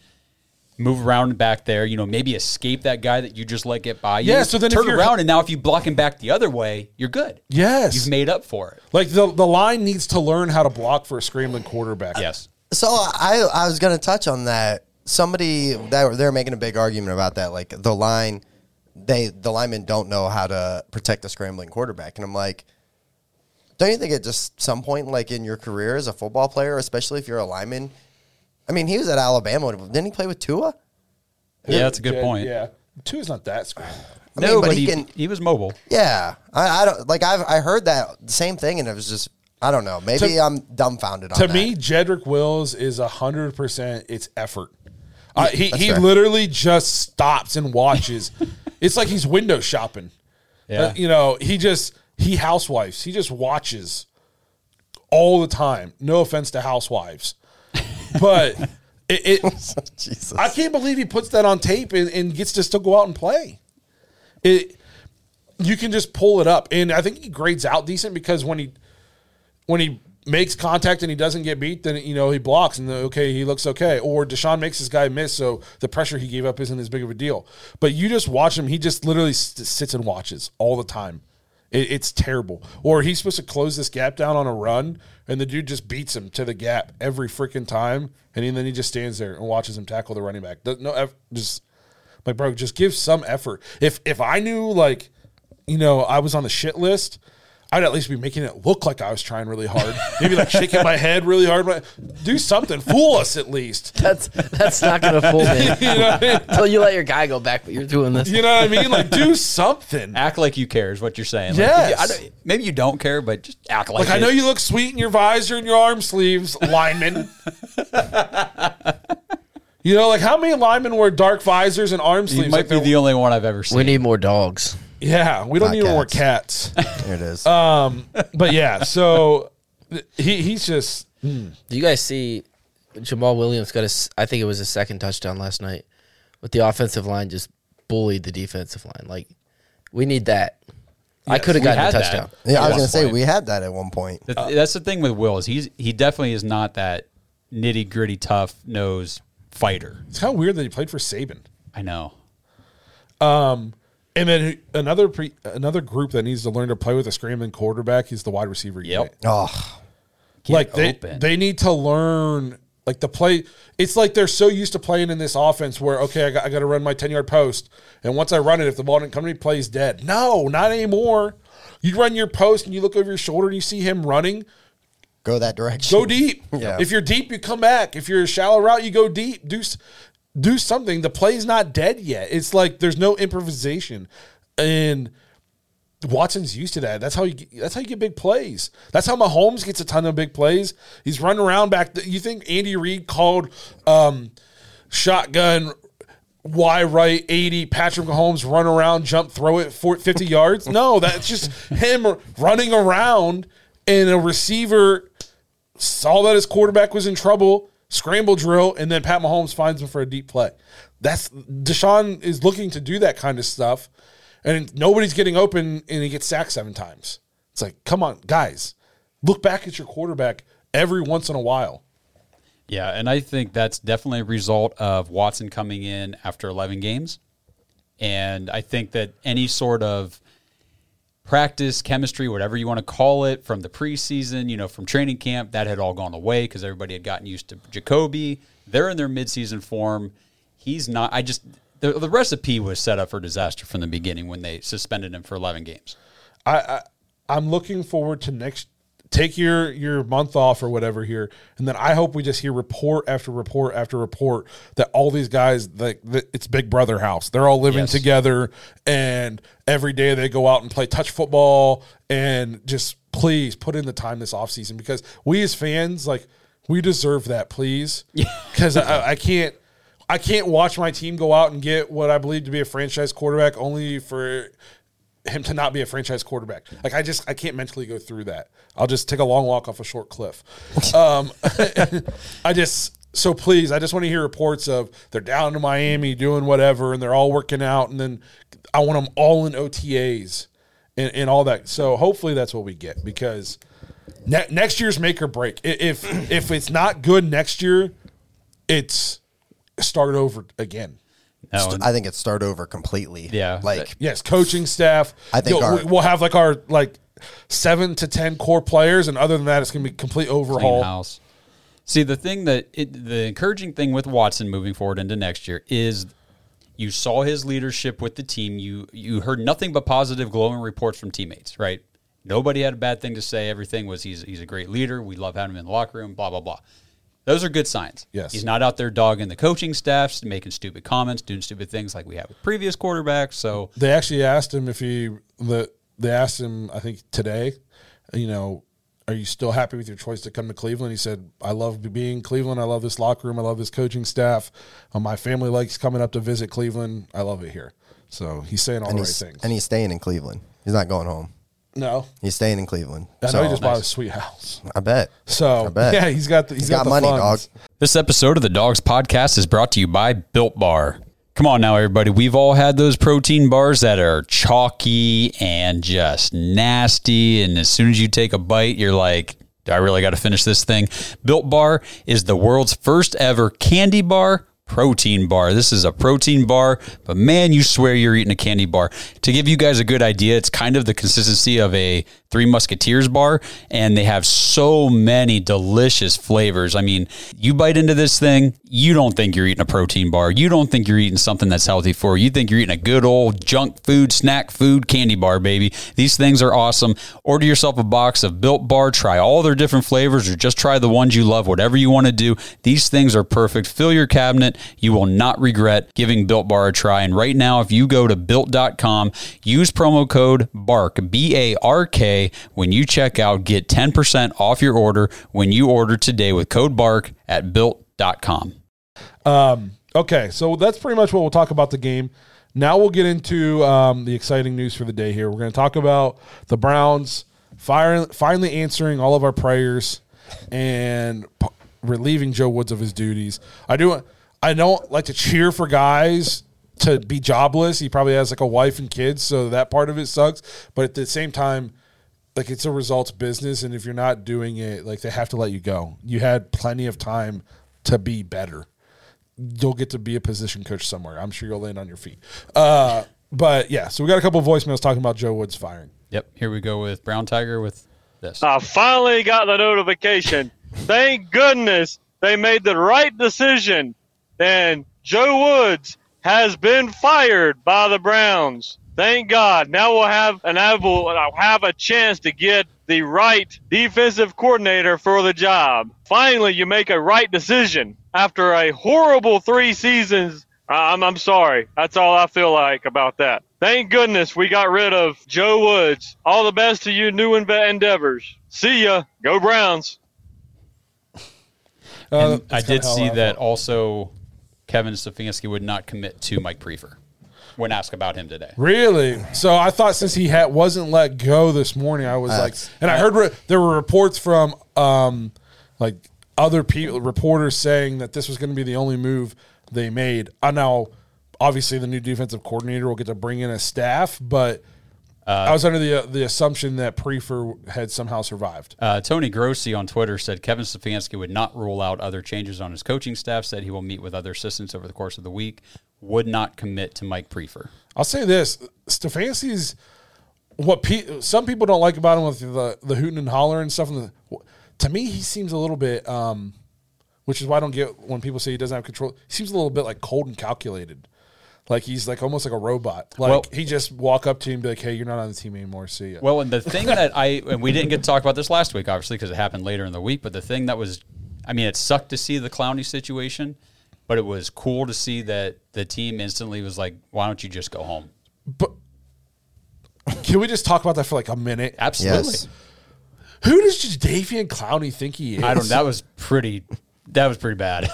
move around back there. You know, maybe escape that guy that you just let get by you. Yeah, so then if turn you're- around and now if you block him back the other way, you're good. Yes. You've made up for it. Like the the line needs to learn how to block for a scrambling quarterback. Yes. So I I was going to touch on that. Somebody that they're making a big argument about that. Like the line, they the linemen don't know how to protect a scrambling quarterback, and I'm like, don't you think at just some point, like in your career as a football player, especially if you're a lineman, I mean, he was at Alabama. Didn't he play with Tua? Yeah, that's a good Yeah, point. Yeah. Tua's not that scrambling. I mean, no, but but he he, can- he was mobile. Yeah, I, I don't like. I've I heard that same thing, and it was just I don't know. Maybe To- I'm dumbfounded on To that. me, Jedrick Wills is a hundred percent. It's effort. Uh, he that's he fair. literally just stops and watches. [LAUGHS] it's like he's window shopping. Yeah. Uh, you know, he just he housewives. He just watches all the time. No offense to housewives, but [LAUGHS] it. it Jesus. I can't believe he puts that on tape and, and gets to still go out and play. It you can just pull it up, and I think he grades out decent because when he when he makes contact and he doesn't get beat, then you know he blocks and okay he looks okay. Or Deshaun makes his guy miss, so the pressure he gave up isn't as big of a deal. But you just watch him; he just literally sits and watches all the time. It, it's terrible. Or he's supposed to close this gap down on a run, and the dude just beats him to the gap every freaking time, and then he just stands there and watches him tackle the running back. No, just like bro, just give some effort. If if I knew like, you know, I was on the shit list. I'd at least be making it look like I was trying really hard. Maybe like shaking my head really hard. But do something. Fool us at least. That's that's not gonna fool me [LAUGHS] You know what I mean? until you let your guy go back. But you're doing this. You know what I mean? Like do something. Act like you care is what you're saying. Like, Yes. I don't- maybe you don't care, but just act like. Like I know you look sweet in your visor and your arm sleeves, lineman. you know, like how many linemen wear dark visors and arm You sleeves? might like be the only one I've ever seen. We need more dogs. Yeah, we don't Not need more cats. [LAUGHS] There it is. Um, but yeah, so th- he he's just Do you guys see Jamaal Williams got a? s- I think it was a second touchdown last night, with the offensive line just bullied the defensive line. Like we need that. I could have we gotten a had that. touchdown. yeah, I was at gonna one say point. we had that at one point. That- that's the thing with Will is he's he definitely is not that nitty gritty tough nose fighter. It's kind of weird that he played for Saban. I know. Um, and then another pre, another group that needs to learn to play with a scrambling quarterback is the wide receiver unit. Oh, like they open. they need to learn like the play. It's like they're so used to playing in this offense where okay, I got, I got to run my ten yard post, and once I run it, if the ball didn't come to me, plays dead. No, not anymore. You run your post and you look over your shoulder and you see him running. go that direction. Go deep. [LAUGHS] Yeah. If you're deep, you come back. If you're a shallow route, you go deep. Do s- do something. The play's not dead yet. It's like there's no improvisation, and Watson's used to that. That's how you get, that's how you get big plays. That's how Mahomes gets a ton of big plays. He's running around back. th- You think Andy Reid called um, shotgun? why right 80 Patrick Mahomes run around jump throw it for 50 [LAUGHS] yards no that's just him running around and a receiver saw that his quarterback was in trouble, scramble drill, and then Pat Mahomes finds him for a deep play. That's Deshaun is looking to do that kind of stuff, and nobody's getting open, and he gets sacked seven times. It's like, come on, guys, look back at your quarterback every once in a while. Yeah, and I think that's definitely a result of Watson coming in after 11 games. And I think that any sort of practice, chemistry, whatever you want to call it, from the preseason, you know, from training camp, that had all gone away because everybody had gotten used to Jacoby. They're in their midseason form. He's not. I just the, the recipe was set up for disaster from the beginning when they suspended him for 11 games. I, I I'm looking forward to next. Take your your month off or whatever here, and then I hope we just hear report after report after report that all these guys like that it's Big Brother house. They're all living Yes. together, and every day they go out and play touch football. And just please put in the time this offseason because we as fans like we deserve that, please. [LAUGHS] Because I, I can't I can't watch my team go out and get what I believe to be a franchise quarterback only for him to not be a franchise quarterback. Like I just I can't mentally go through that. I'll just take a long walk off a short cliff. [LAUGHS] Um, [LAUGHS] I just so please I just want to hear reports of they're down to Miami doing whatever and they're all working out and then I want them all in OTAs and, and all that. So hopefully that's what we get because ne- next year's make or break. If if it's not good next year, it's start over again. No, I think it's start over completely. Yeah. Like Yes, coaching staff. I think You'll- our- we'll have like our like seven to ten core players, and other than that, it's going to be complete overhaul. house. See, the thing that it, the encouraging thing with Watson moving forward into next year is you saw his leadership with the team. You you heard nothing but positive, glowing reports from teammates. Right? Nobody had a bad thing to say. Everything was he's he's a great leader. We love having him in the locker room. Blah blah blah. Those are good signs. Yes. he's not out there dogging the coaching staffs, making stupid comments, doing stupid things like we have with previous quarterbacks. So They actually asked him if he the they asked him I think today, you know, are you still happy with your choice to come to Cleveland? He said, I love being in Cleveland. I love this locker room. I love this coaching staff. Uh, my family likes coming up to visit Cleveland. I love it here. So he's saying all and the right things. and he's staying in Cleveland. He's not going home. No, He's staying in Cleveland. I know So, he just bought a sweet house. I bet. So I bet. yeah, he's got the, he's he's got, the money, funds. dog. This episode of the Dawgs Podcast is brought to you by Built Bar. Come on now, everybody. We've all had those protein bars that are chalky and just nasty. And as soon as you take a bite, you're like, do I really got to finish this thing? Built Bar is the world's first ever candy bar protein bar. This is a protein bar, but man, you swear you're eating a candy bar. To give you guys a good idea, it's kind of the consistency of a Three Musketeers bar, and they have so many delicious flavors. I mean, you bite into this thing, you don't think you're eating a protein bar. You don't think you're eating something that's healthy for you. You think you're eating a good old junk food, snack food, candy bar, baby. These things are awesome. Order yourself a box of Built Bar, try all their different flavors, or just try the ones you love, whatever you want to do. These things are perfect. Fill your cabinet. You will not regret giving Built Bar a try. And right now, if you go to built.com, use promo code BARK, B A R K, when you check out, get 10% off your order when you order today with code BARK at built.com. Um, okay, so that's pretty much what we'll talk about the game. Now we'll get into um, the exciting news for the day here. We're going to talk about the Browns fire, finally answering all of our prayers and p- relieving Joe Woods of his duties. I do. I don't like to cheer for guys to be jobless. He probably has like a wife and kids, so that part of it sucks. But at the same time, like it's a results business, and if you're not doing it, like they have to let you go. You had plenty of time to be better you'll get to be a position coach somewhere. I'm sure you'll land on your feet. Uh, but yeah, so we got a couple of voicemails talking about Joe Woods firing. Yep. Here we go with Brown Tiger with this. I finally got the notification. [LAUGHS] Thank goodness they made the right decision. And Joe Woods has been fired by the Browns. Thank God. Now we'll have an able, I'll have a chance to get the right defensive coordinator for the job. Finally, you make a right decision after a horrible three seasons. I'm, I'm sorry. That's all I feel like about that. Thank goodness we got rid of Joe Woods. All the best to you new enve- endeavors. See ya. Go Browns. Uh, I did see I that also Kevin Stefanski would not commit to Mike Priefer when asked about him today. Really? So I thought since he had wasn't let go this morning, I was like, and I heard re- there were reports from um, like other people, reporters saying that this was going to be the only move they made. I know, obviously, the new defensive coordinator will get to bring in a staff, but I was under the uh, the assumption that Priefer had somehow survived. Uh, Tony Grossi on Twitter said Kevin Stefanski would not rule out other changes on his coaching staff. Said he will meet with other assistants over the course of the week. Would not commit to Mike Priefer. I'll say this: Stefanski's what pe- some people don't like about him with the the hooting and holler and stuff. And the, to me, he seems a little bit, um, which is why I don't get when people say he doesn't have control. He seems a little bit like cold and calculated, like he's like almost like a robot. Like Well- he just walk up to you and be like, "Hey, you're not on the team anymore. See ya." Well, and the thing that I and we didn't get to talk about this last week, obviously, because it happened later in the week. But the thing that was, I mean, it sucked to see the Clowney situation, but it was cool to see that the team instantly was like, "Why don't you just go home?" but can we just talk about that for like a minute? Absolutely. Yes. Who does Jadeveon Clowney think he is? I don't. That was pretty. That was pretty bad.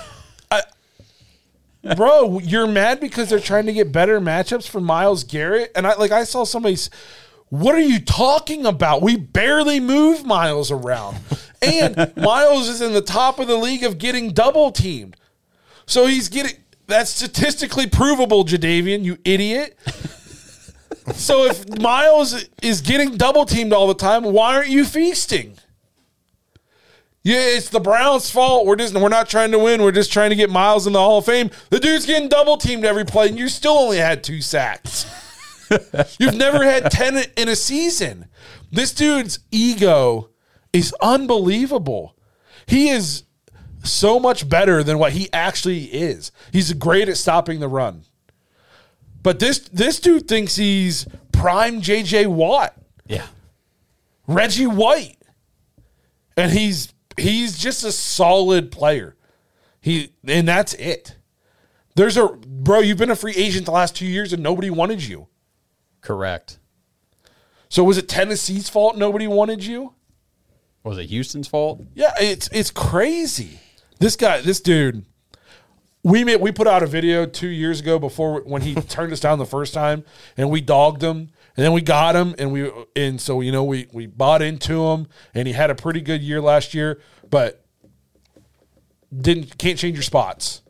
[LAUGHS] bro, you're mad because they're trying to get better matchups for Myles Garrett, and I like I saw somebody. What are you talking about? We barely move Myles around, and [LAUGHS] Myles is in the top of the league of getting double teamed. So he's getting that's statistically provable, Jadeveon, you idiot. so if Myles is getting double teamed all the time, why aren't you feasting? Yeah, it's the Browns' fault. We're just we're not trying to win. We're just trying to get Myles in the Hall of Fame. The dude's getting double teamed every play, and you still only had two sacks. [LAUGHS] You've never had ten in a season. This dude's ego is unbelievable. He is so much better than what he actually is. He's great at stopping the run. But this this dude thinks he's prime JJ Watt. Yeah. Reggie White. And he's he's just a solid player. He and that's it. There's a bro, you've been a free agent the last 2 years and nobody wanted you. Correct. So was it Tennessee's fault nobody wanted you? Was it Houston's fault? Yeah, it's it's crazy. This guy, this dude, we made, we put out a video two years ago before when he [LAUGHS] turned us down the first time, and we dogged him, and then we got him, and we and so you know we we bought into him, and he had a pretty good year last year, but didn't can't change your spots.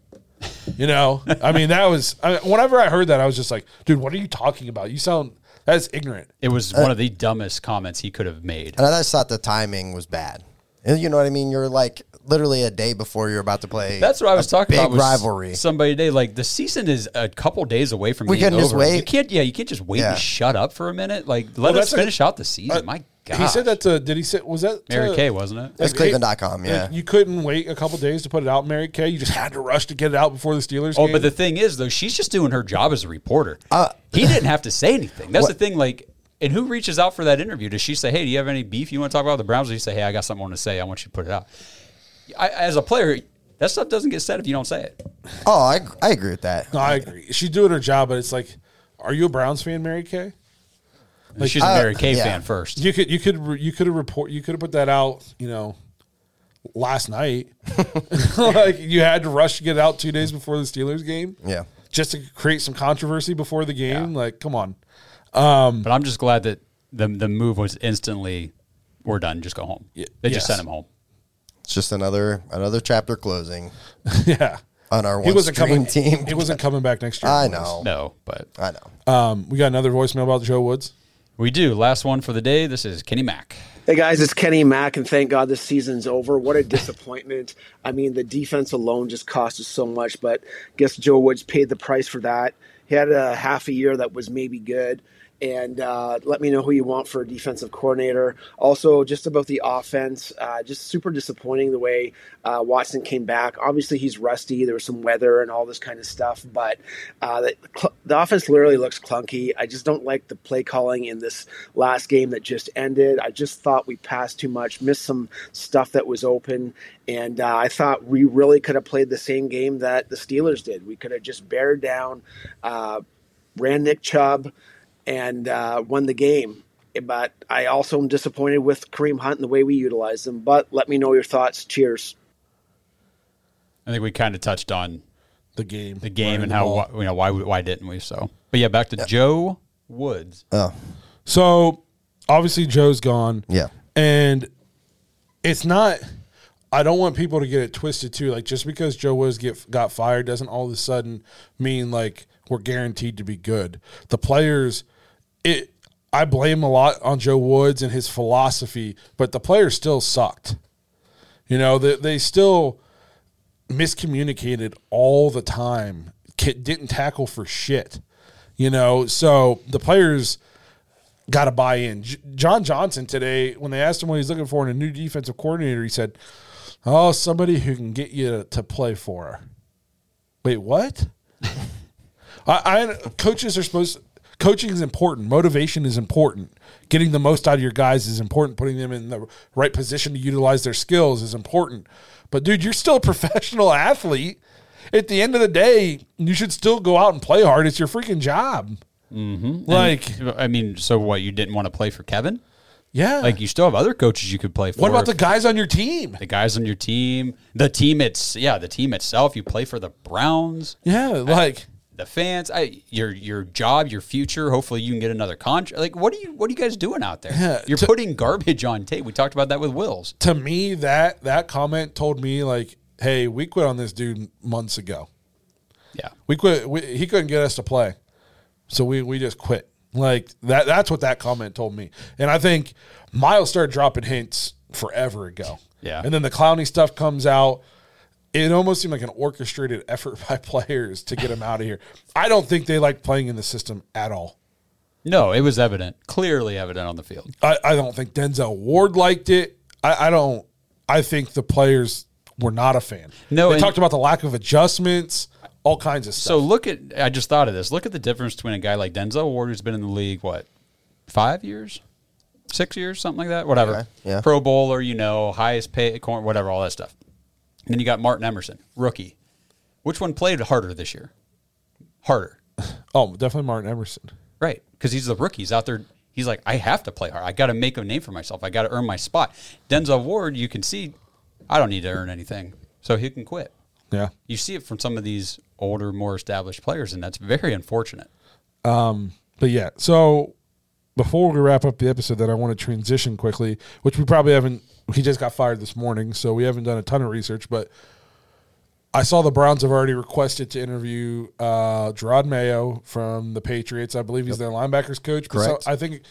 You know, I mean that was I, whenever I heard that I was just like, dude, what are you talking about? You sound that's ignorant. It was uh, one of the dumbest comments he could have made. And I just thought the timing was bad. And You know what I mean? You're like literally a day before you're about to play. That's what I was a talking big about. was rivalry. Somebody today, like the season is a couple days away from We being couldn't just over. You can't. Yeah, you can't just wait Yeah. and shut up for a minute. Like let Well, us that's like- finish out the season. Uh, My God, He said that to did he say was that Mary to- Kay, wasn't it? That's Like, Cleveland.com, yeah. You couldn't wait a couple days to put it out, Mary Kay. You just had to rush to get it out before the Steelers. Oh, game. but the thing is, though, she's just doing her job as a reporter. Uh, he didn't have to say anything. That's [LAUGHS] What- the thing. Like, and who reaches out for that interview? Does she say, "Hey, do you have any beef you want to talk about with the Browns?" Or you say, "Hey, I got something I want to say. I want you to put it out." I, as a player, that stuff doesn't get said if you don't say it. Oh, I, I agree with that. no, I agree. She's doing her job, but it's like, are you a Browns fan, Mary Kay? Like she's a uh, Mary Kay yeah. fan first. You could you could you could have report you could have put that out. You know, last night. [LAUGHS] like you had to rush to get it out two days before the Steelers game. Yeah. Just to create some controversy before the game. Like, come on. But I'm just glad that the the move was instantly, "We're done. Just go home." Y- They just sent him home. It's just another another chapter closing [LAUGHS] yeah. on our He wasn't coming. [LAUGHS] team. He wasn't coming back next year. I know. No, but I know. Um, we got another voicemail about Joe Woods. We do. Last one for the day. This is Kenny Mack. Hey guys, it's Kenny Mack, and thank God this season's over. What a disappointment! I mean, the defense alone just cost us so much, but I guess Joe Woods paid the price for that. He had a half a year that was maybe good, and uh, let me know who you want for a defensive coordinator. Also, just about the offense, uh, just super disappointing the way uh, Watson came back. Obviously, he's rusty. There was some weather and all this kind of stuff, but uh, the, the offense literally looks clunky. I just don't like the play calling in this last game that just ended. I just thought we passed too much, missed some stuff that was open, and uh, I thought we really could have played the same game that the Steelers did. We could have just bared down, uh, ran Nick Chubb and uh, won the game. But I also am disappointed with Kareem Hunt and the way we utilize him. But let me know your thoughts. Cheers. I think we kind of touched on the game, the game, and how why, you know why why didn't we? So, but yeah, back to Joe Woods. Oh, So obviously Joe's gone. Yeah. And it's not I don't want people to get it twisted too. Like just because Joe Woods get got fired doesn't all of a sudden mean like we're guaranteed to be good. The players it I blame a lot on Joe Woods and his philosophy, but the players still sucked. You know, they they still miscommunicated all the time. Didn't tackle for shit. You know, so the players got to buy in. J- John Johnson today, when they asked him what he's looking for in a new defensive coordinator, he said, "Oh, somebody who can get you to play for." Wait, what? [LAUGHS] I, I coaches are supposed. Coaching is important. Motivation is important. Getting the most out of your guys is important. Putting them in the right position to utilize their skills is important. But dude, you're still a [LAUGHS] professional athlete. At the end of the day, you should still go out and play hard. It's your freaking job. Mm-hmm. Like- I mean, so what? You didn't want to play for Kevin? Yeah. Like you still have other coaches you could play for. What about the guys on your team? the guys on your team? The team it's yeah, the team itself. You play for the Browns. Yeah, like the fans. I your your job, your future. Hopefully, you can get another contract. Like, what are you what are you guys doing out there? Yeah, You're to- putting garbage on tape. We talked about that with Wills. to me that that comment told me like, hey, we quit on this dude months ago. Yeah, We quit. We, he couldn't get us to play, so we we just quit. Like that. That's what that comment told me. And I think Myles started dropping hints forever ago. Yeah. And then the Clowney stuff comes out. It almost seemed like an orchestrated [LAUGHS] effort by players to get him out of here. I don't think they like playing in the system at all. no, it was evident, clearly evident on the field. I, I don't think Denzel Ward liked it. I, I don't. I think the players were not a fan. No, they talked about the lack of adjustments, all kinds of stuff. So look at. I just thought of this. Look at the difference between a guy like Denzel Ward, who's been in the league what, five years, six years, something like that. Whatever. Okay, yeah. Pro Bowler, you know, highest pay, whatever, all that stuff. And then you got Martin Emerson, rookie. Which one played harder this year? Harder, [LAUGHS] oh, definitely Martin Emerson. right? Because he's the rookie. He's out there. He's like, I have to play hard. I got to make a name for myself. I got to earn my spot. Denzel Ward, you can see, I don't need to earn anything, so he can quit. Yeah. You see it from some of these older, more established players, and that's very unfortunate. Um, but yeah, so before we wrap up the episode, that I want to transition quickly, which we probably haven't. He just got fired this morning, so we haven't done a ton of research. But I saw the Browns have already requested to interview uh, Jerod Mayo from the Patriots. I believe he's their linebackers coach. But so- Correct. I think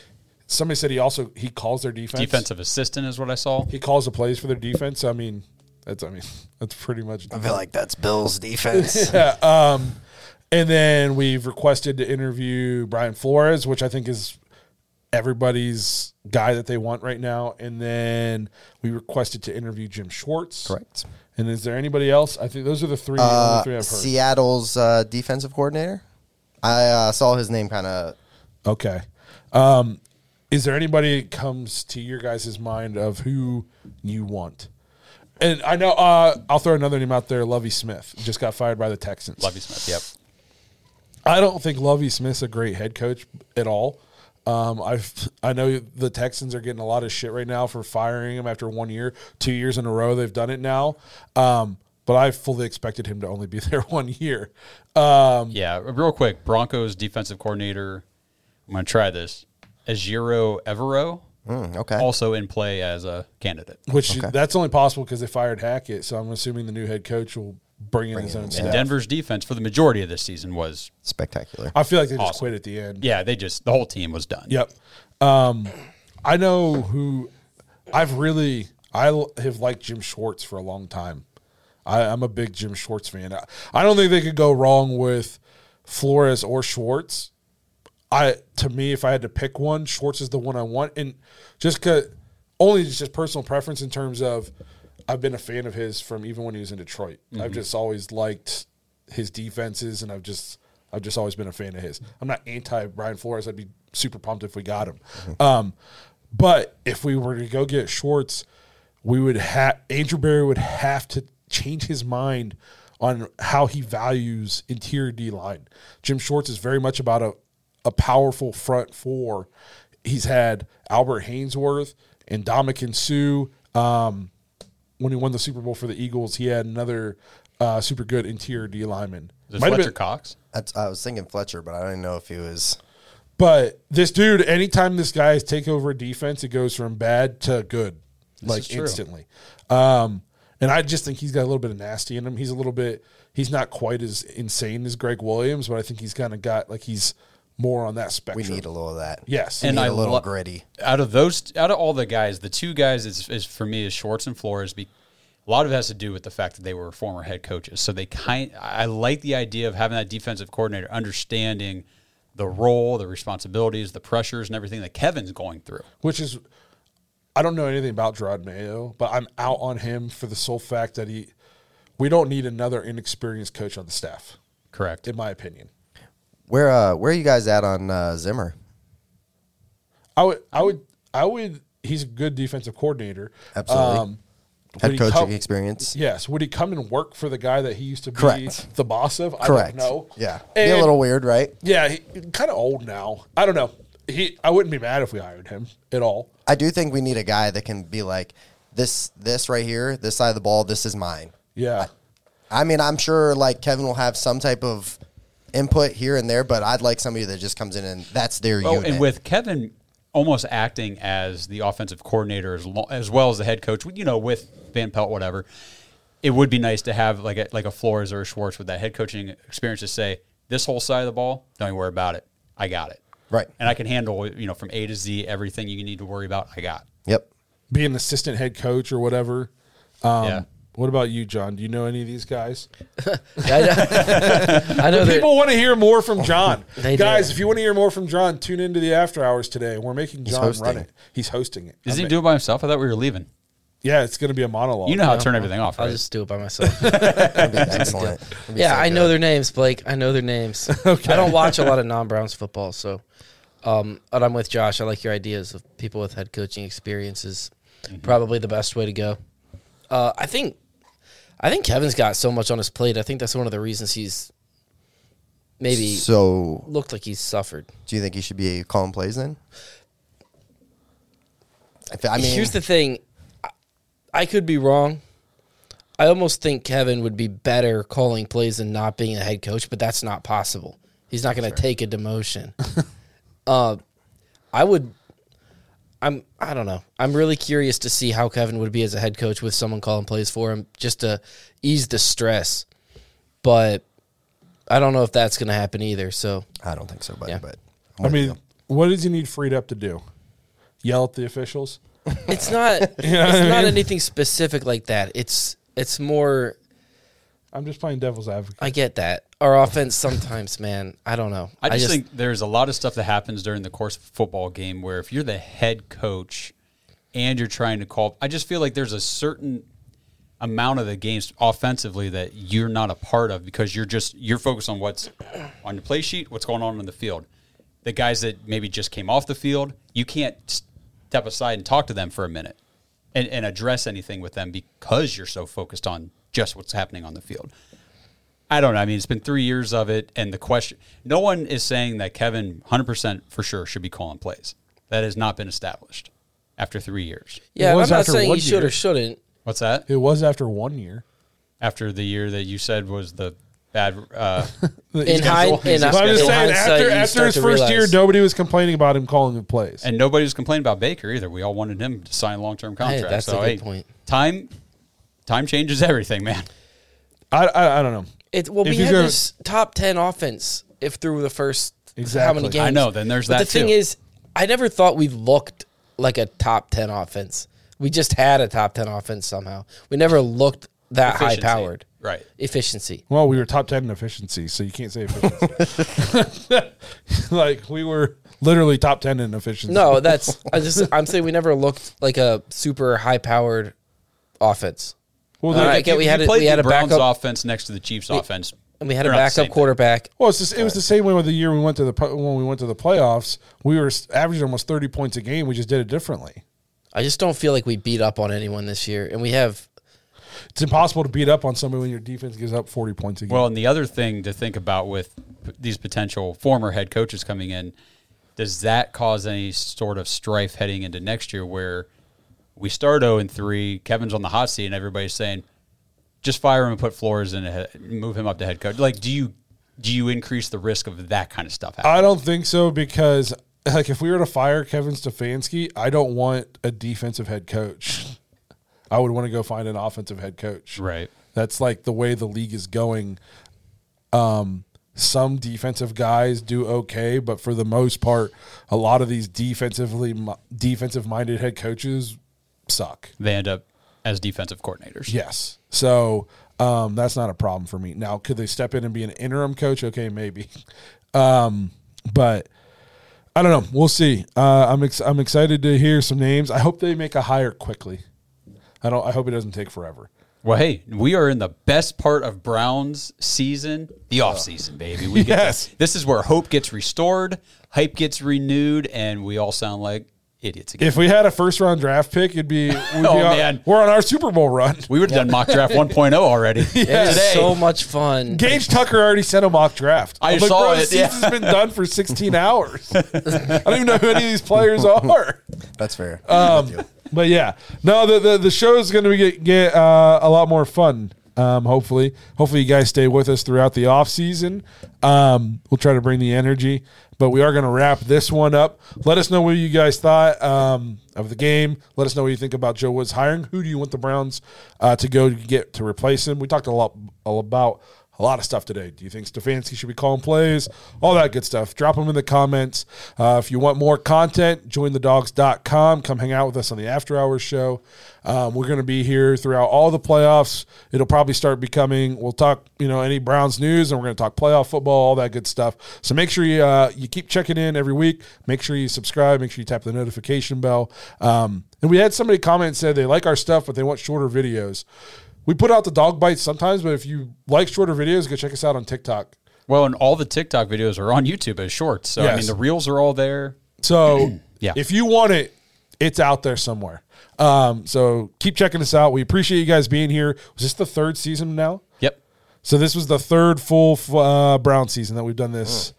somebody said he also he calls their defense. Defensive assistant is what I saw. He calls the plays for their defense. I mean, that's I mean [LAUGHS] that's pretty much. I feel like that's Bill's defense. [LAUGHS] yeah. Um, and then we've requested to interview Brian Flores, which I think is everybody's guy that they want right now. And then we requested to interview Jim Schwartz. Correct. And is there anybody else? I think those are the three. only Uh, three I've heard. Seattle's uh, defensive coordinator. I uh, saw his name kind of. Okay. Um, is there anybody that comes to your guys' mind of who you want? And I know uh, I'll throw another name out there. Lovie Smith just got fired by the Texans. Lovie Smith. Yep. I don't think Lovie Smith's a great head coach at all. Um, I've I know the Texans are getting a lot of shit right now for firing him after one year, two years in a row. They've done it now. Um, but I fully expected him to only be [LAUGHS] there one year. Um, Yeah. Real quick, Broncos defensive coordinator. I'm going to try this. Ejiro Evero, Mm, okay. also in play as a candidate. which that's only possible because they fired Hackett. So I'm assuming the new head coach will bring in his own And. Denver's defense for the majority of this season was, Spectacular. I feel like they just Awesome. quit at the end. yeah, they just, the whole team was done. Yep. Um, I know who I've really I have liked Jim Schwartz for a long time. I, I'm a big Jim Schwartz fan. I, I don't think they could go wrong with Flores or Schwartz. I to me, if I had to pick one, Schwartz is the one I want, and just cause only just personal preference in terms of I've been a fan of his from even when he was in Detroit. I've Mhm. just always liked his defenses, and I've just I've just always been a fan of his. I'm not anti Brian Flores. I'd be super pumped if we got him. Um, but if we were to go get Schwartz, we would have Andrew Berry would have to change his mind on how he values interior D line. Jim Schwartz is very much about a a powerful front four. He's had Albert Haynesworth and Ndamukong Suh. Um, when he won the Super Bowl for the Eagles, he had another uh, super good interior D lineman. Is it Might have Fletcher been- Cox? That's, I was thinking Fletcher, but I don't know if he was. But this dude, anytime this guy take over a defense, it goes from bad to good, This like instantly. Um, and I just think he's got a little bit of nasty in him. He's a little bit. He's not quite as insane as Gregg Williams, but I think he's kind of got like he's more on that spectrum. We need a little of that. Yes, We And need I a little lo- gritty. Out of those, out of all the guys, the two guys is, is for me is Schwartz and Flores. Be, a lot of it has to do with the fact that they were former head coaches. So they kind, I like the idea of having that defensive coordinator understanding the role, the responsibilities, the pressures, and everything that Kevin's going through. which is I don't know anything about Jerod Mayo, but I'm out on him for the sole fact that he we don't need another inexperienced coach on the staff, Correct. in my opinion. Where uh, where are you guys at on uh, Zimmer? I would I would I would he's a good defensive coordinator. Absolutely. Um, Head he coaching come- experience. Yes. Would he come and work for the guy that he used to be Correct. the boss of? I Correct. don't know. Yeah. Be a little weird, right? Yeah, he, kind of old now. I don't know. He I wouldn't be mad if we hired him at all. I do think we need a guy that can be like this. This right here, this side of the ball, this is mine. Yeah. I mean, I'm sure like Kevin will have some type of input here and there, but I'd like somebody that just comes in and that's their Oh, unit. and with Kevin almost acting as the offensive coordinator as, lo- as well as the head coach, you know, with Van Pelt, whatever, it would be nice to have like a, like a Flores or a Schwartz with that head coaching experience to say, this whole side of the ball, don't you worry about it. I got it. right. And I can handle, you know, from A to Z, everything you need to worry about, I got. Yep. Be an assistant head coach or whatever. Um, Yeah. What about you, John? Do you know any of these guys? [LAUGHS] I know, [LAUGHS] I know People want to hear more from John. [LAUGHS] They do. Guys, if you want to hear more from John, tune into the after hours today. We're making John hosting. run it. He's hosting it. Does I'm he ma- do it by himself? I thought we were leaving. Yeah, it's going to be a monologue. You know how to turn everything off, I'll just do it by myself. Excellent. Yeah, so I know their names, Blake. I know their names. I don't watch a lot of non-Browns football, so. Um, but I'm with Josh. I like your ideas of people with head coaching experiences. Mm-hmm. Probably the best way to go. Uh, I think, I think Kevin's got so much on his plate. I think that's one of the reasons he's maybe So, looked like he's suffered. do you think he should be calling plays then? I I mean, Here's the thing. I- I could be wrong. I almost think Kevin would be better calling plays than not being a head coach, but that's not possible. He's not going to take a demotion. [LAUGHS] uh, I would. I'm. I don't know. I'm really curious to see how Kevin would be as a head coach with someone calling plays for him, just to ease the stress. But I don't know if that's going to happen either. So I don't think so, buddy. Yeah. But I mean, what does he need freed up to do? Yell at the officials? it's not. [LAUGHS] know what it's I not mean? anything specific like that. It's. It's more. I'm just playing devil's advocate. I get that. Our offense sometimes, man, I don't know. I just, think there's a lot of stuff that happens during the course of a football game where if you're the head coach and you're trying to call, I just feel like there's a certain amount of the games offensively that you're not a part of because you're just you're focused on what's on the play sheet, what's going on in the field. The guys that maybe just came off the field, you can't step aside and talk to them for a minute and, and address anything with them because you're so focused on just what's happening on the field. I don't know. I mean, it's been three years of it, and the question no one is saying that Kevin 100% for sure should be calling plays. That has not been established after three years. yeah, It I'm not after saying one he should year. or shouldn't. What's that? It was after one year. After the year that you said was the bad. Uh, [LAUGHS] In, hind, in, But I'm just saying, after, you after his to first year, nobody was complaining about him calling the plays. and nobody was complaining about Baker either. We all wanted him to sign a long term contract. that's a good hey, point. Time, time changes everything, man. I, I, I don't know. It, well, If we you're had gonna- this top ten offense if through the first how Exactly. many games. I know, then there's but that the thing too. is, I never thought we looked like a top 10 offense. We just had a top 10 offense somehow. We never looked that high powered. Right. Efficiency. Well, we were top ten in efficiency, so you can't say efficiency. [LAUGHS] like we were literally top ten in efficiency. No, that's I just I'm saying we never looked like a super high powered offense. Well, All the- right, we had a, played we had the a Browns backup offense next to the Chiefs offense. and we had a They're not the same backup thing. quarterback. Well, it's just, it was the same way with the year we went to the when we went to the playoffs. We were averaging almost thirty points a game. We just did it differently. I just don't feel like we beat up on anyone this year, and we have It's impossible to beat up on somebody when your defense gives up forty points a game. Well, and the other thing to think about with p- these potential former head coaches coming in, does that cause any sort of strife heading into next year where we start 0 and 3, Kevin's on the hot seat, and everybody's saying, just fire him and put Flores in, move him up to head coach? Like, do you do you increase the risk of that kind of stuff happening? I don't think so because like if we were to fire Kevin Stefanski, I don't want a defensive head coach. I would want to go find an offensive head coach. Right. That's like the way the league is going. Um, some defensive guys do okay, but for the most part, a lot of these defensively defensive minded head coaches suck. They end up as defensive coordinators. Yes. So um, that's not a problem for me. Now, could they step in and be an interim coach? Okay, maybe. [LAUGHS] Um, but I don't know. We'll see. Uh, I'm ex- I'm excited to hear some names. I hope they make a hire quickly. I don't. I hope it doesn't take forever. Well, hey, we are in the best part of Browns season, the off season, baby. We get [LAUGHS] Yes. to- this is where hope gets restored, hype gets renewed, and we all sound like idiots again. If we had a first round draft pick, it'd be, we'd be [LAUGHS] Oh, on- man. we're on our Super Bowl run. we would have done mock draft [LAUGHS] 1.0 already. [LAUGHS] it Today. is so much fun. Gage Tucker already sent a mock draft. I I'm like, saw bro, it, The yeah. season's been done for 16 hours. I don't even know who any of these players are. That's fair. Um, but yeah, no, the the, the show is going to get get uh, a lot more fun. Um, hopefully, hopefully you guys stay with us throughout the off season. Um, we'll try to bring the energy, but we are going to wrap this one up. Let us know what you guys thought um, of the game. Let us know what you think about Joe Woods hiring. Who do you want the Browns uh, to go get to replace him? We talked a lot about a lot of stuff today. Do you think Stefanski should be calling plays? All that good stuff. Drop them in the comments. Uh, if you want more content, jointhedawgs.com. Come hang out with us on the After Hours show. Um, we're going to be here throughout all the playoffs. It'll probably start becoming, we'll talk, you know, any Browns news and we're going to talk playoff football, all that good stuff. So make sure you, uh, you keep checking in every week. Make sure you subscribe. Make sure you tap the notification bell. Um, and we had somebody comment and said they like our stuff, but they want shorter videos. We put out the dog bites sometimes, but if you like shorter videos, go check us out on TikTok. Well, and all the TikTok videos are on YouTube as shorts. So, I Yes. mean, the reels are all there. So [CLEARS THROAT] Yeah. if you want it, it's out there somewhere. Um, so keep checking us out. We appreciate you guys being here. Was this the third season now? Yep. So this was the third full uh, Brown season that we've done this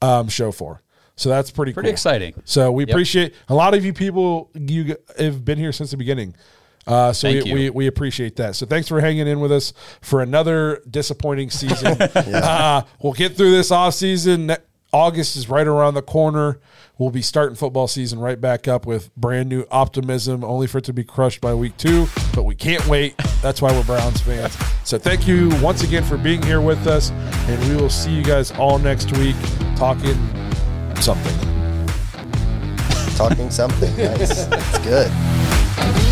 um, show for. So that's pretty Pretty cool. exciting. So we appreciate a lot of you people. You have been here since the beginning. Uh, so Thank we, you. we, we appreciate that. So thanks for hanging in with us for another disappointing season. [LAUGHS] uh, we'll get through this off season. August is right around the corner. We'll be starting football season right back up with brand new optimism, only for it to be crushed by week two. But we can't wait. That's why we're Browns fans. So thank you once again for being here with us, and we will see you guys all next week talking something. Talking something. Nice. It's good. [LAUGHS]